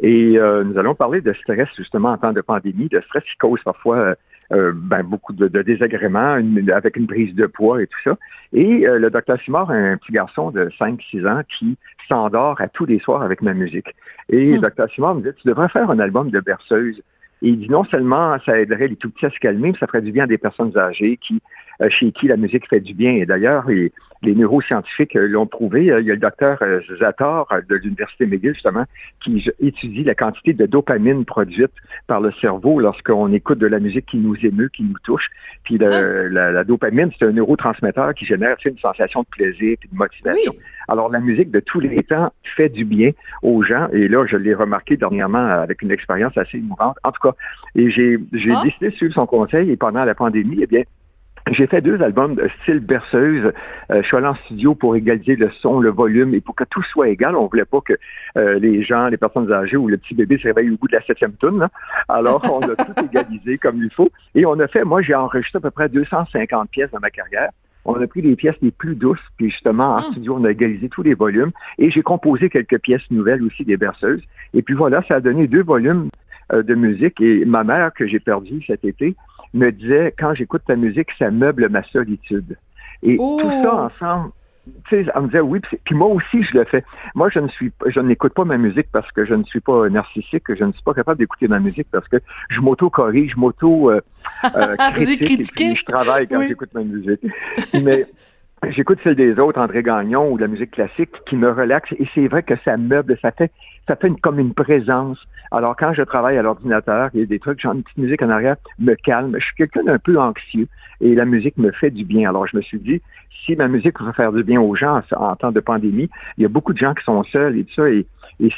et euh, nous allons parler de stress, justement, en temps de pandémie, de stress qui cause parfois euh, ben, beaucoup de, de désagréments, avec une prise de poids et tout ça. Et euh, le docteur Simard a un petit garçon de 5-6 ans qui s'endort à tous les soirs avec ma musique. Et le hmm. docteur Simard me dit, tu devrais faire un album de berceuse. Et il dit non seulement ça aiderait les tout petits à se calmer, mais ça ferait du bien à des personnes âgées qui chez qui la musique fait du bien. Et d'ailleurs, les, les neuroscientifiques euh, l'ont prouvé. Euh, il y a le docteur Zator de l'Université McGill, justement, qui étudie la quantité de dopamine produite par le cerveau lorsqu'on écoute de la musique qui nous émeut, qui nous touche. Puis ah. la, la, dopamine, c'est un neurotransmetteur qui génère une sensation de plaisir et de motivation. Alors, la musique de tous les temps fait du bien aux gens. Et là, je l'ai remarqué dernièrement avec une expérience assez émouvante. En tout cas, et j'ai ah. décidé de suivre son conseil et pendant la pandémie, eh bien, j'ai fait deux albums de style berceuse. Euh, je suis allé en studio pour égaliser le son, le volume et pour que tout soit égal. On voulait pas que euh, les gens, les personnes âgées ou le petit bébé se réveille au bout de la septième tune. Alors, on a tout (laughs) égalisé comme il faut. Et on a fait, moi, j'ai enregistré à peu près 250 pièces dans ma carrière. On a pris les pièces les plus douces, puis justement, en hmm. studio, on a égalisé tous les volumes. Et j'ai composé quelques pièces nouvelles aussi des berceuses. Et puis voilà, ça a donné deux volumes euh, de musique. Et ma mère, que j'ai perdue cet été, me disait, quand j'écoute ta musique, ça meuble ma solitude. Et tout ça oh! ensemble, tu sais, elle me disait oui, puis moi aussi je le fais. Moi, je ne suis, je n'écoute pas ma musique parce que je ne suis pas narcissique, je ne suis pas capable d'écouter ma musique parce que je m'auto-corrige, je m'auto euh, euh (laughs) critique, et je travaille quand j'écoute ma musique. Mais j'écoute celle des autres, André Gagnon ou la musique classique, qui me relaxe et c'est vrai que ça meuble, ça fait ça fait une, comme une présence. Alors, quand je travaille à l'ordinateur, il y a des trucs, genre une petite musique en arrière, me calme. Je suis quelqu'un d'un peu anxieux et la musique me fait du bien. Alors, je me suis dit, si ma musique peut faire du bien aux gens en, temps de pandémie, il y a beaucoup de gens qui sont seuls et tout ça, et,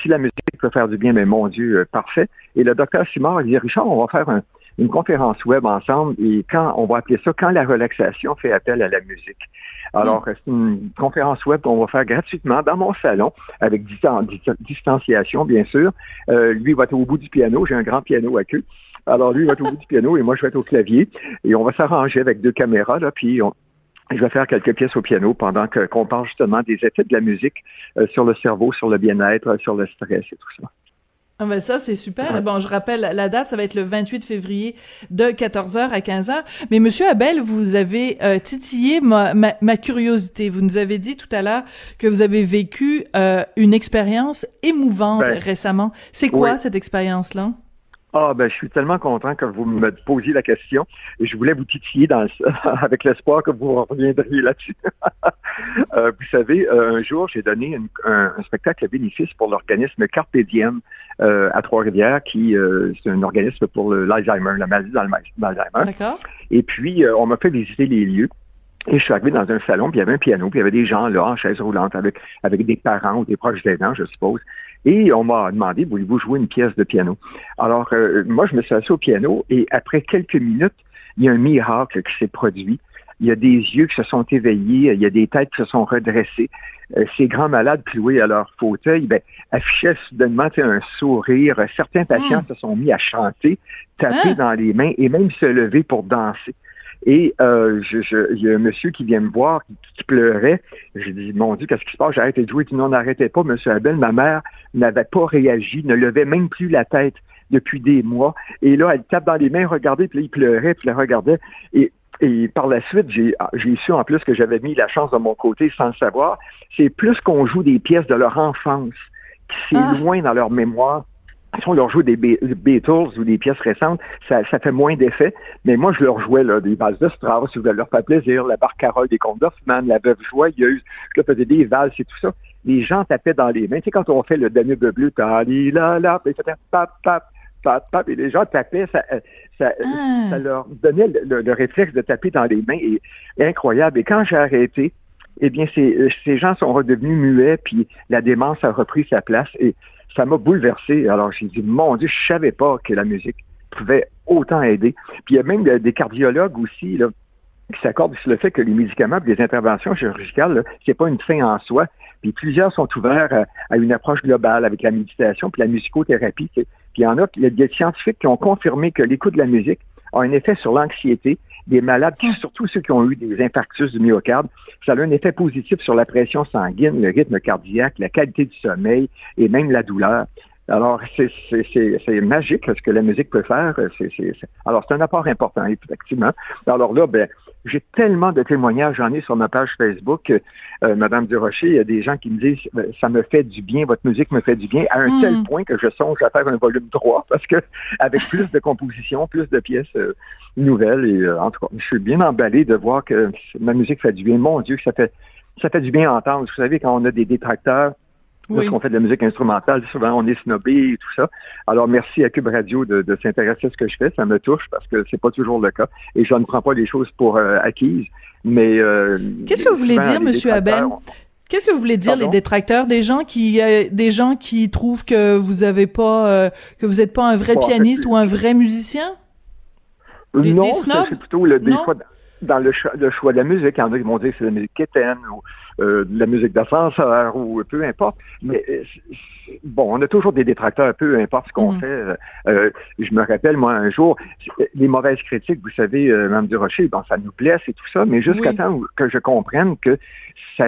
si la musique peut faire du bien, mais mon Dieu, euh, parfait. Et le docteur Simard, il dit, Richard, on va faire une conférence web ensemble et quand on va appeler ça quand la relaxation fait appel à la musique. Alors, c'est une conférence web qu'on va faire gratuitement dans mon salon, avec distanciation, bien sûr. Euh, lui va être au bout du piano. J'ai un grand piano à queue. Alors, lui va être au bout du piano et moi, je vais être au clavier. Et on va s'arranger avec deux caméras, là, puis je vais faire quelques pièces au piano pendant qu'on parle justement des effets de la musique euh, sur le cerveau, sur le bien-être, sur le stress et tout ça.
Ah ben ça, c'est super. Bon, je rappelle la date, ça va être le 28 février de 14h à 15h. Mais Monsieur Abel, vous avez euh, titillé ma, ma, curiosité. Vous nous avez dit tout à l'heure que vous avez vécu euh, une expérience émouvante ben, récemment. C'est quoi cette expérience-là?
Ah ben je suis tellement content que vous me posiez la question et je voulais vous titiller dans (laughs) avec l'espoir que vous reviendriez là-dessus. (laughs) euh, vous savez, un jour j'ai donné un, spectacle à bénéfice pour l'organisme Carpe Diem euh, à Trois-Rivières, qui euh, c'est un organisme pour l'Alzheimer, la maladie d'Alzheimer. D'accord. Et puis on m'a fait visiter les lieux. Et je suis arrivé dans un salon, puis il y avait un piano, puis il y avait des gens là en chaise roulante avec, avec des parents ou des proches aidants, je suppose. Et on m'a demandé, voulez-vous jouer une pièce de piano? Alors, euh, moi, je me suis assis au piano et après quelques minutes, il y a un miracle qui s'est produit. Il y a des yeux qui se sont éveillés, il y a des têtes qui se sont redressées. Euh, ces grands malades cloués à leur fauteuil ben, affichaient soudainement un sourire. Certains patients hmm. se sont mis à chanter, taper hein? dans les mains et même se lever pour danser. Et euh, je, il y a un monsieur qui vient me voir, qui, pleurait. J'ai dit, mon Dieu, qu'est-ce qui se passe? J'ai arrêté de jouer. Il dit, non, n'arrêtez pas, monsieur Abel. Ma mère n'avait pas réagi, ne levait même plus la tête depuis des mois. Et là, elle tape dans les mains, regardez, puis là, il pleurait, puis il regardait. Et, et par la suite, j'ai su en plus que j'avais mis la chance de mon côté sans le savoir. C'est plus qu'on joue des pièces de leur enfance qui s'éloignent ah. dans leur mémoire si on leur joue des Beatles ou des pièces récentes, ça, ça fait moins d'effet. Mais moi, je leur jouais là, des valses de Strauss, je leur faire plaisir, la Barcarolle des contes d'Hoffmann, la Veuve Joyeuse, je leur faisais des valses et tout ça. Les gens tapaient dans les mains. Tu sais, quand on fait le Danube bleu, tali la la, et ça pap, pap, pap, pap, et les gens tapaient, ça, euh, ça, ah. ça leur donnait le, réflexe de taper dans les mains. Et, incroyable. Et quand j'ai arrêté, eh bien, ces, ces gens sont redevenus muets, puis la démence a repris sa place. Et ça m'a bouleversé. Alors, j'ai dit, mon Dieu, je savais pas que la musique pouvait autant aider. Puis il y a même des cardiologues aussi, là, qui s'accordent sur le fait que les médicaments, les interventions chirurgicales, c'est pas une fin en soi. Puis plusieurs sont ouverts à, une approche globale avec la méditation puis la musicothérapie. Puis il y en a, il y a des scientifiques qui ont confirmé que l'écoute de la musique a un effet sur l'anxiété des malades, surtout ceux qui ont eu des infarctus du myocarde, ça a un effet positif sur la pression sanguine, le rythme cardiaque, la qualité du sommeil et même la douleur. Alors, c'est magique ce que la musique peut faire. alors, c'est un apport important, effectivement. Alors là, ben, j'ai tellement de témoignages, j'en ai sur ma page Facebook, euh, Madame Durocher, il y a des gens qui me disent euh, ça me fait du bien, votre musique me fait du bien, à un tel hmm. point que je songe à faire un volume 3 (laughs) parce que avec plus de compositions, plus de pièces euh, nouvelles, et euh, en tout cas, je suis bien emballé de voir que ma musique fait du bien. Mon Dieu, ça fait ça fait du bien à entendre. Vous savez, quand on a des détracteurs, parce qu'on fait de la musique instrumentale, souvent on est snobé et tout ça. Alors merci à Cube Radio de, s'intéresser à ce que je fais. Ça me touche parce que c'est pas toujours le cas. Et je ne prends pas les choses pour euh, acquises. Mais
euh, qu'est-ce que vous voulez dire, Monsieur Abel Qu'est-ce que vous voulez dire les détracteurs, des gens qui, euh, des gens qui trouvent que vous avez pas, que vous n'êtes pas un vrai pianiste ou un vrai musicien?
Non, c'est plutôt le, des fois dans le, le, choix de la musique. Il y en a qui vont dire que c'est la musique quétaine ou euh, de la musique d'ascenseur ou peu importe. Mais euh, bon, on a toujours des détracteurs, peu importe ce qu'on mm. fait. Euh, je me rappelle, moi, un jour, les mauvaises critiques, vous savez, euh, Mme Durocher, bon, ça nous blesse et tout ça, mais jusqu'à temps que je comprenne que ça,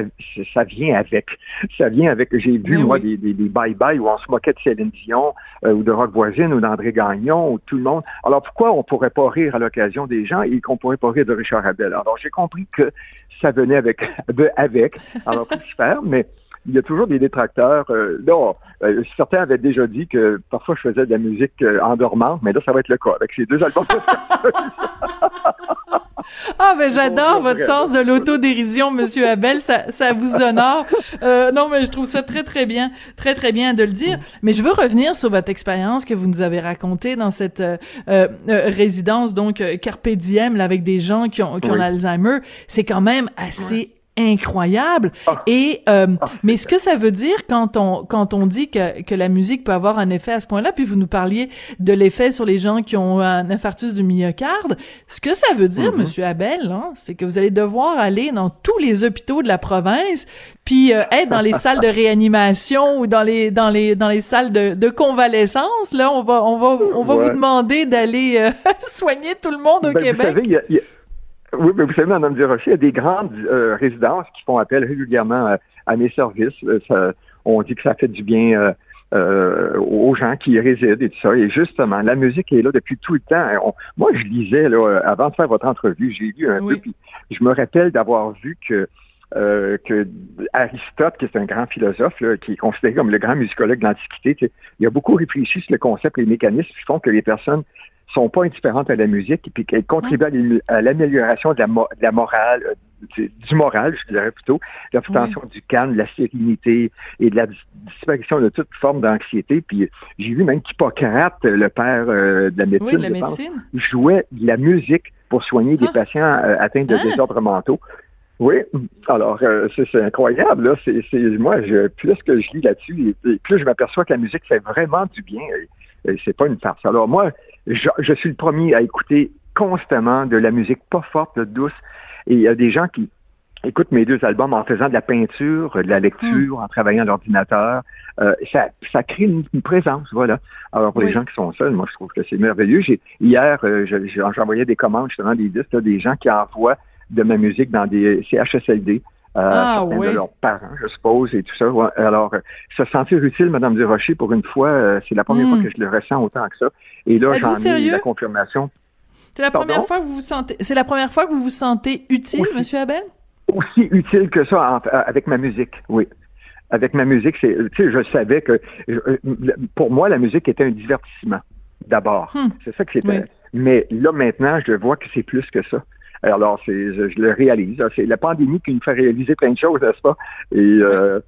ça vient avec. (laughs) Ça vient avec. J'ai vu, moi, des, des, bye-bye où on se moquait de Céline Dion ou de Rock Voisine ou d'André Gagnon ou tout le monde. Alors, pourquoi on pourrait pas rire à l'occasion des gens et qu'on pourrait pas rire de Richard Abel? Alors, j'ai compris que ça venait avec, (laughs) avec. (laughs) Alors, faut faire, mais il y a toujours des détracteurs. Euh, là, euh, certains avaient déjà dit que parfois je faisais de la musique euh, endormante, mais là, ça va être le cas avec ces deux albums. (laughs)
ah, ben j'adore votre sens de l'autodérision, Monsieur Abel. Ça, ça vous honore. Euh, non, mais je trouve ça très, très bien, très, très bien de le dire. Mais je veux revenir sur votre expérience que vous nous avez racontée dans cette résidence, donc Carpe Diem, là, avec des gens qui ont, qui ont l'Alzheimer. C'est quand même assez incroyable. Ah. Et euh, ah, mais ce que ça veut dire quand on quand on dit que que la musique peut avoir un effet à ce point-là, puis vous nous parliez de l'effet sur les gens qui ont un infarctus du myocarde, ce que ça veut dire, mm-hmm. Monsieur Abel, hein, c'est que vous allez devoir aller dans tous les hôpitaux de la province, puis euh, être dans les salles de réanimation ou dans les dans les dans les salles de, de convalescence. Là, on va on va on va vous demander d'aller euh, (laughs) soigner tout le monde au ben, Québec.
Vous savez, oui, mais vous savez, Mme Durocher, il y a des grandes euh, résidences qui font appel régulièrement euh, à, mes services. Euh, on dit que ça fait du bien aux gens qui y résident et tout ça. Et justement, la musique est là depuis tout le temps. moi, je lisais, là, avant de faire votre entrevue, j'ai lu un peu, puis je me rappelle d'avoir vu que que Aristote, qui est un grand philosophe, qui est considéré comme le grand musicologue de l'Antiquité, il a beaucoup réfléchi sur le concept, les mécanismes qui font que les personnes sont pas indifférentes à la musique et qu'elles contribuent à l'amélioration de la, de la morale, euh, du, moral, je dirais plutôt, l'obtention du calme, de la sérénité et de la disparition de toute forme d'anxiété. Puis j'ai vu même qu'Hippocrate, le père euh, de la médecine, jouait de la musique pour soigner des ah. patients euh, atteints de ah. désordres mentaux. Oui, alors c'est incroyable. Là. C'est, moi, je, plus que je lis là-dessus, plus je m'aperçois que la musique fait vraiment du bien. Et, c'est pas une farce. Alors moi, je, suis le premier à écouter constamment de la musique pas forte, douce. Et il y a des gens qui écoutent mes deux albums en faisant de la peinture, de la lecture, en travaillant à l'ordinateur. Euh, ça, ça crée une, présence, voilà. Alors pour les gens qui sont seuls, moi je trouve que c'est merveilleux. J'ai, hier, euh, j'envoyais des commandes justement des disques, des gens qui envoient de ma musique dans des CHSLD. Euh, ah, oui. de leurs parents, je suppose, et tout ça. Alors, euh, se sentir utile, Madame Durocher, pour une fois, euh, c'est la première fois hmm. que je le ressens autant que ça. Et là, j'en ai la confirmation.
C'est la première fois que vous vous sentez. C'est la première fois que vous vous sentez utile, Monsieur Abel?
Aussi utile que ça avec ma musique, oui. avec ma musique, c'est, tu sais, je savais que pour moi, la musique était un divertissement d'abord.
Hmm.
C'est ça que c'était.
Oui.
Mais là, maintenant, je vois que c'est plus que ça. Alors, c'est, je, je le réalise. C'est la pandémie qui nous fait réaliser plein de choses, n'est-ce pas? Et euh,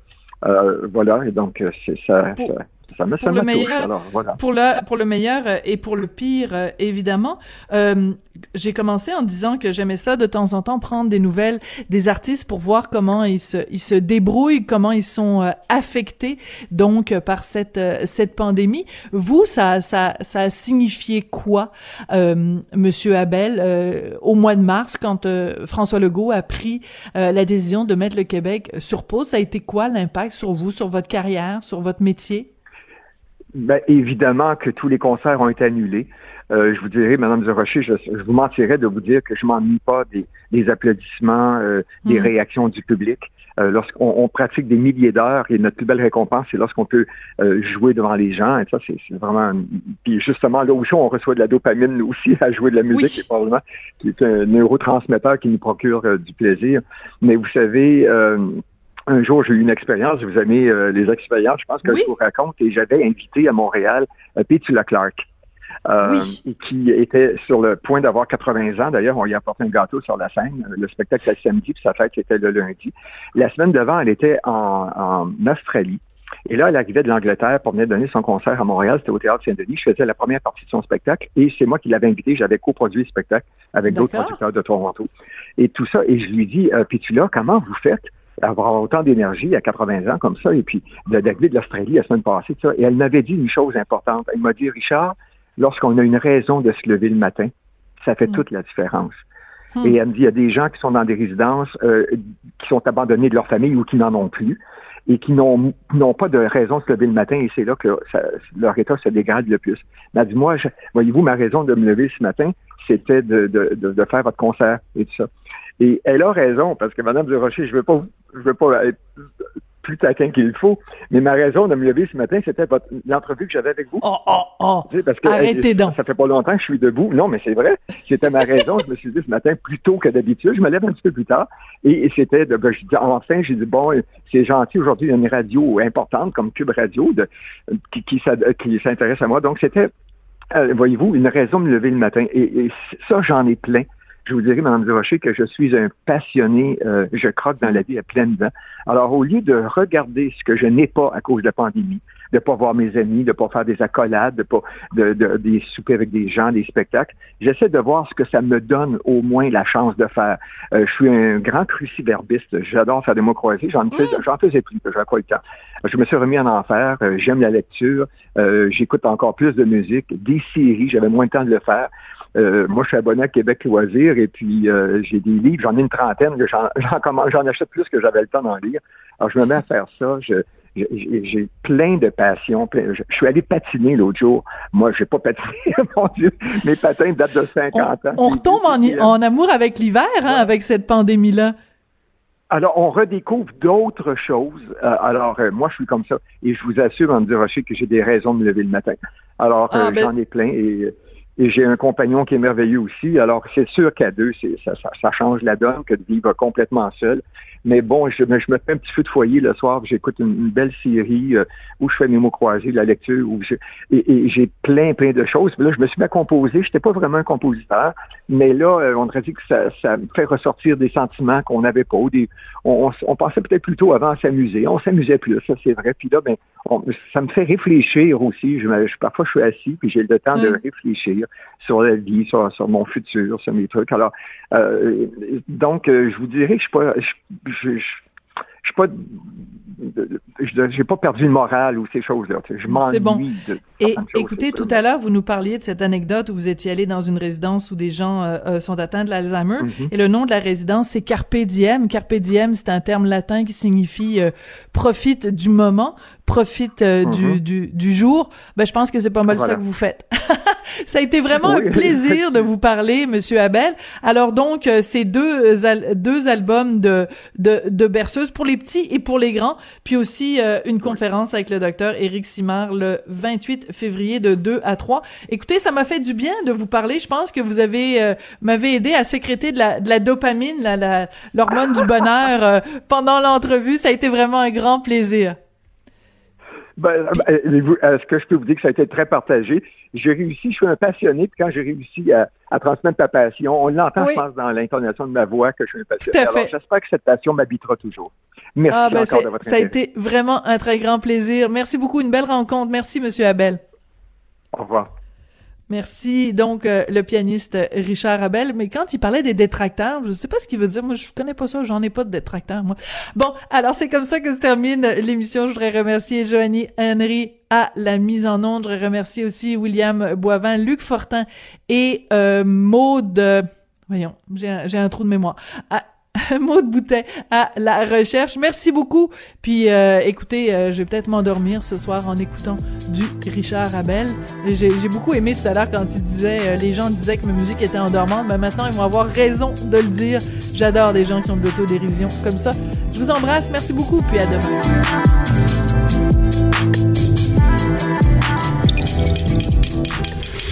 euh, voilà, et donc, c'est ça.
Pour-
ça ça me, ça
pour le
me touche.
meilleur-
Alors, voilà.
Pour le, pour le meilleur euh, et pour le pire, euh, évidemment. Euh, j'ai commencé en disant que j'aimais ça de temps en temps prendre des nouvelles des artistes pour voir comment ils se, ils se débrouillent, comment ils sont euh, affectés donc par cette, cette pandémie. Vous, ça, ça, ça a signifié quoi, euh, Monsieur Abel, euh, au mois de mars, quand François Legault a pris euh, la décision de mettre le Québec sur pause? Ça a été quoi l'impact sur vous, sur votre carrière, sur votre métier?
Ben, évidemment que tous les concerts ont été annulés. Euh, je vous dirais, Madame de Rocher, je, je vous mentirais de vous dire que je m'ennuie pas des, des applaudissements, euh, des
Mhm.
réactions du public. Euh, lorsqu'on on pratique des milliers d'heures et notre plus belle récompense, c'est lorsqu'on peut euh, jouer devant les gens. Et ça, c'est c'est vraiment. Puis justement, là où on reçoit de la dopamine aussi à jouer de la musique,
Oui.
et probablement qui est un neurotransmetteur qui nous procure euh, du plaisir. Mais vous savez. Euh, un jour, j'ai eu une expérience, vous aimez euh, les expériences, je pense que
Oui.
je vous raconte, et j'avais invité à Montréal euh, Petula Clark, euh,
Oui.
qui était sur le point d'avoir 80 ans. D'ailleurs, on lui a apporté un gâteau sur la scène. Le spectacle était le samedi, puis sa fête était le lundi. La semaine d'avant, elle était en, en Australie. Et là, elle arrivait de l'Angleterre pour venir donner son concert à Montréal. C'était au Théâtre Saint-Denis. Je faisais la première partie de son spectacle et c'est moi qui l'avais invité. J'avais coproduit le spectacle avec d'autres producteurs de Toronto. Et tout ça. Et je lui dis, euh, Petula, comment vous faites avoir autant d'énergie à 80 ans comme ça, et puis de- d'arriver de l'Australie la semaine passée, tout ça. Et elle m'avait dit une chose importante. Elle m'a dit, Richard, lorsqu'on a une raison de se lever le matin, ça fait
Mm.
toute la différence.
Hmm.
Et elle me dit, il y a des gens qui sont dans des résidences, euh, qui sont abandonnés de leur famille ou qui n'en ont plus, et qui n'ont n'ont pas de raison de se lever le matin, et c'est là que ça- leur état se dégrade le plus. Elle m'a dit, moi, voyez-vous, ma raison de me lever ce matin, c'était de, de, de, de faire votre concert et tout ça. Et elle a raison, parce que Madame Durocher, je veux pas, je veux pas être plus taquin qu'il faut, mais ma raison de me lever ce matin, c'était votre- l'entrevue que j'avais avec vous.
Oh, oh, oh!
Tu sais, parce que
Arrêtez
hey,
donc.
Ça fait pas longtemps que je suis debout. Non, mais c'est vrai. C'était ma raison. je me suis dit ce matin plus tôt que d'habitude. Je me lève un petit peu plus tard. Et, et c'était de, ben, je dis, enfin, j'ai dit, bon, c'est gentil. Aujourd'hui, il y a une radio importante comme Cube Radio de, qui, qui, s'ad- qui s'intéresse à moi. Donc, c'était, euh, voyez-vous, une raison de me lever le matin. Et, et ça, j'en ai plein. Je vous dirais, Mme Durocher, que je suis un passionné. euh, je croque dans la vie à pleines dents. Alors, au lieu de regarder ce que je n'ai pas à cause de la pandémie, de pas voir mes amis, de pas faire des accolades, de pas de, de- des soupers avec des gens, des spectacles. J'essaie de voir ce que ça me donne au moins la chance de faire. Euh, je suis un grand cruciverbiste. J'adore faire des mots croisés. J'en fais, j'en faisais plus, j'avais pas le temps. Je me suis remis en enfer. Euh, J'aime la lecture. Euh, J'écoute encore plus de musique, des séries. J'avais moins de temps de le faire. Euh, moi, je suis abonné à Québec Loisirs et puis euh, j'ai des livres, j'en ai une trentaine, (laughs) j'en achète plus que j'avais le temps d'en lire. Alors, je me mets à faire ça. Je, j'ai plein de passions. plein- je, je suis allé patiner l'autre jour. Moi, j'ai pas patiné, (laughs) mon Dieu. Mes patins datent de 50 ans.
On retombe en, amour avec l'hiver, hein, avec cette pandémie-là.
Alors, on redécouvre d'autres choses. Euh, alors, euh, moi, je suis comme ça. Et je vous assure, Andy Rocher, que j'ai des raisons de me lever le matin. Alors,
Ah,
euh,
ben-
j'en ai plein. Et, et j'ai un compagnon qui est merveilleux aussi. Alors, c'est sûr qu'à deux, ça, ça, ça change la donne que de vivre complètement seul. Mais bon, je, je me fais un petit feu de foyer le soir, j'écoute une, belle série euh, où je fais mes mots croisés, la lecture, où je- et, et j'ai plein, plein de choses. Puis là, je me suis mis à composer. Je n'étais pas vraiment un compositeur, mais là, euh, on aurait dit que ça, ça me fait ressortir des sentiments qu'on n'avait pas. on, on, on pensait peut-être plutôt avant à s'amuser. On s'amusait plus, ça c'est vrai. Puis là, ben, on- ça me fait réfléchir aussi. Je, me- je- parfois, je suis assis, puis j'ai le temps de
Mm.
réfléchir sur la vie, sur, sur mon futur, sur mes trucs. Alors, euh, donc, euh, je vous dirais que je suis pas, je, je, je- suis pas, j'ai pas perdu le moral ou ces choses-là. Je m'ennuie
C'est bon.
de
Et
choses,
écoutez, tout à l'heure, vous nous parliez de cette anecdote où vous étiez allé dans une résidence où des gens euh, euh, sont atteints de l'Alzheimer.
Mhm.
Et le nom de la résidence, c'est Carpe Diem. Carpe Diem, c'est un terme latin qui signifie euh, profite du moment, profite euh, du,
Mhm.
du, du jour. Ben, je pense que c'est pas mal
Voilà.
ça que vous faites. (laughs) ça a été vraiment
Oui.
un plaisir de (laughs) vous parler, Monsieur Abel. Alors donc, euh, ces deux, al- deux albums de, de, de berceuse, pour les les petits et pour les grands, puis aussi euh, une conférence avec le docteur Éric Simard le 28 février de 2 à 3. Écoutez, ça m'a fait du bien de vous parler. Je pense que vous avez euh, m'avez aidé à sécréter de la, de la dopamine, la, l'hormone du bonheur euh, pendant l'entrevue. Ça a été vraiment un grand plaisir.
Ben, est-ce que je peux vous dire que ça a été très partagé? J'ai réussi, je suis un passionné, puis quand j'ai réussi à, transmettre ta passion, on l'entend, je pense, dans l'intonation de ma voix que je suis un passionné.
Tout à fait.
j'espère que cette passion m'habitera toujours. Merci ah, ben encore de votre
Ça a été vraiment un très grand plaisir. Merci beaucoup, une belle rencontre. Merci, Monsieur Abel.
Au revoir.
Merci. Donc, euh, le pianiste Richard Abel. Mais quand il parlait des détracteurs, je ne sais pas ce qu'il veut dire. Moi, je connais pas ça. J'en ai pas de détracteurs. Bon, alors c'est comme ça que se termine l'émission. Je voudrais remercier Joanie Henry à la mise en onde. Je voudrais remercier aussi William Boivin, Luc Fortin et euh, Maude... Voyons, j'ai un, trou de mémoire. mot (laughs) de bouteille à la recherche. Merci beaucoup. Puis euh, écoutez, euh, je vais peut-être m'endormir ce soir en écoutant du Richard Abel. J'ai beaucoup aimé tout à l'heure quand il disait, euh, les gens disaient que ma musique était endormante. Mais maintenant, ils vont avoir raison de le dire. J'adore des gens qui ont de l'autodérision comme ça. Je vous embrasse. Merci beaucoup. Puis à demain.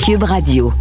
Cube Radio.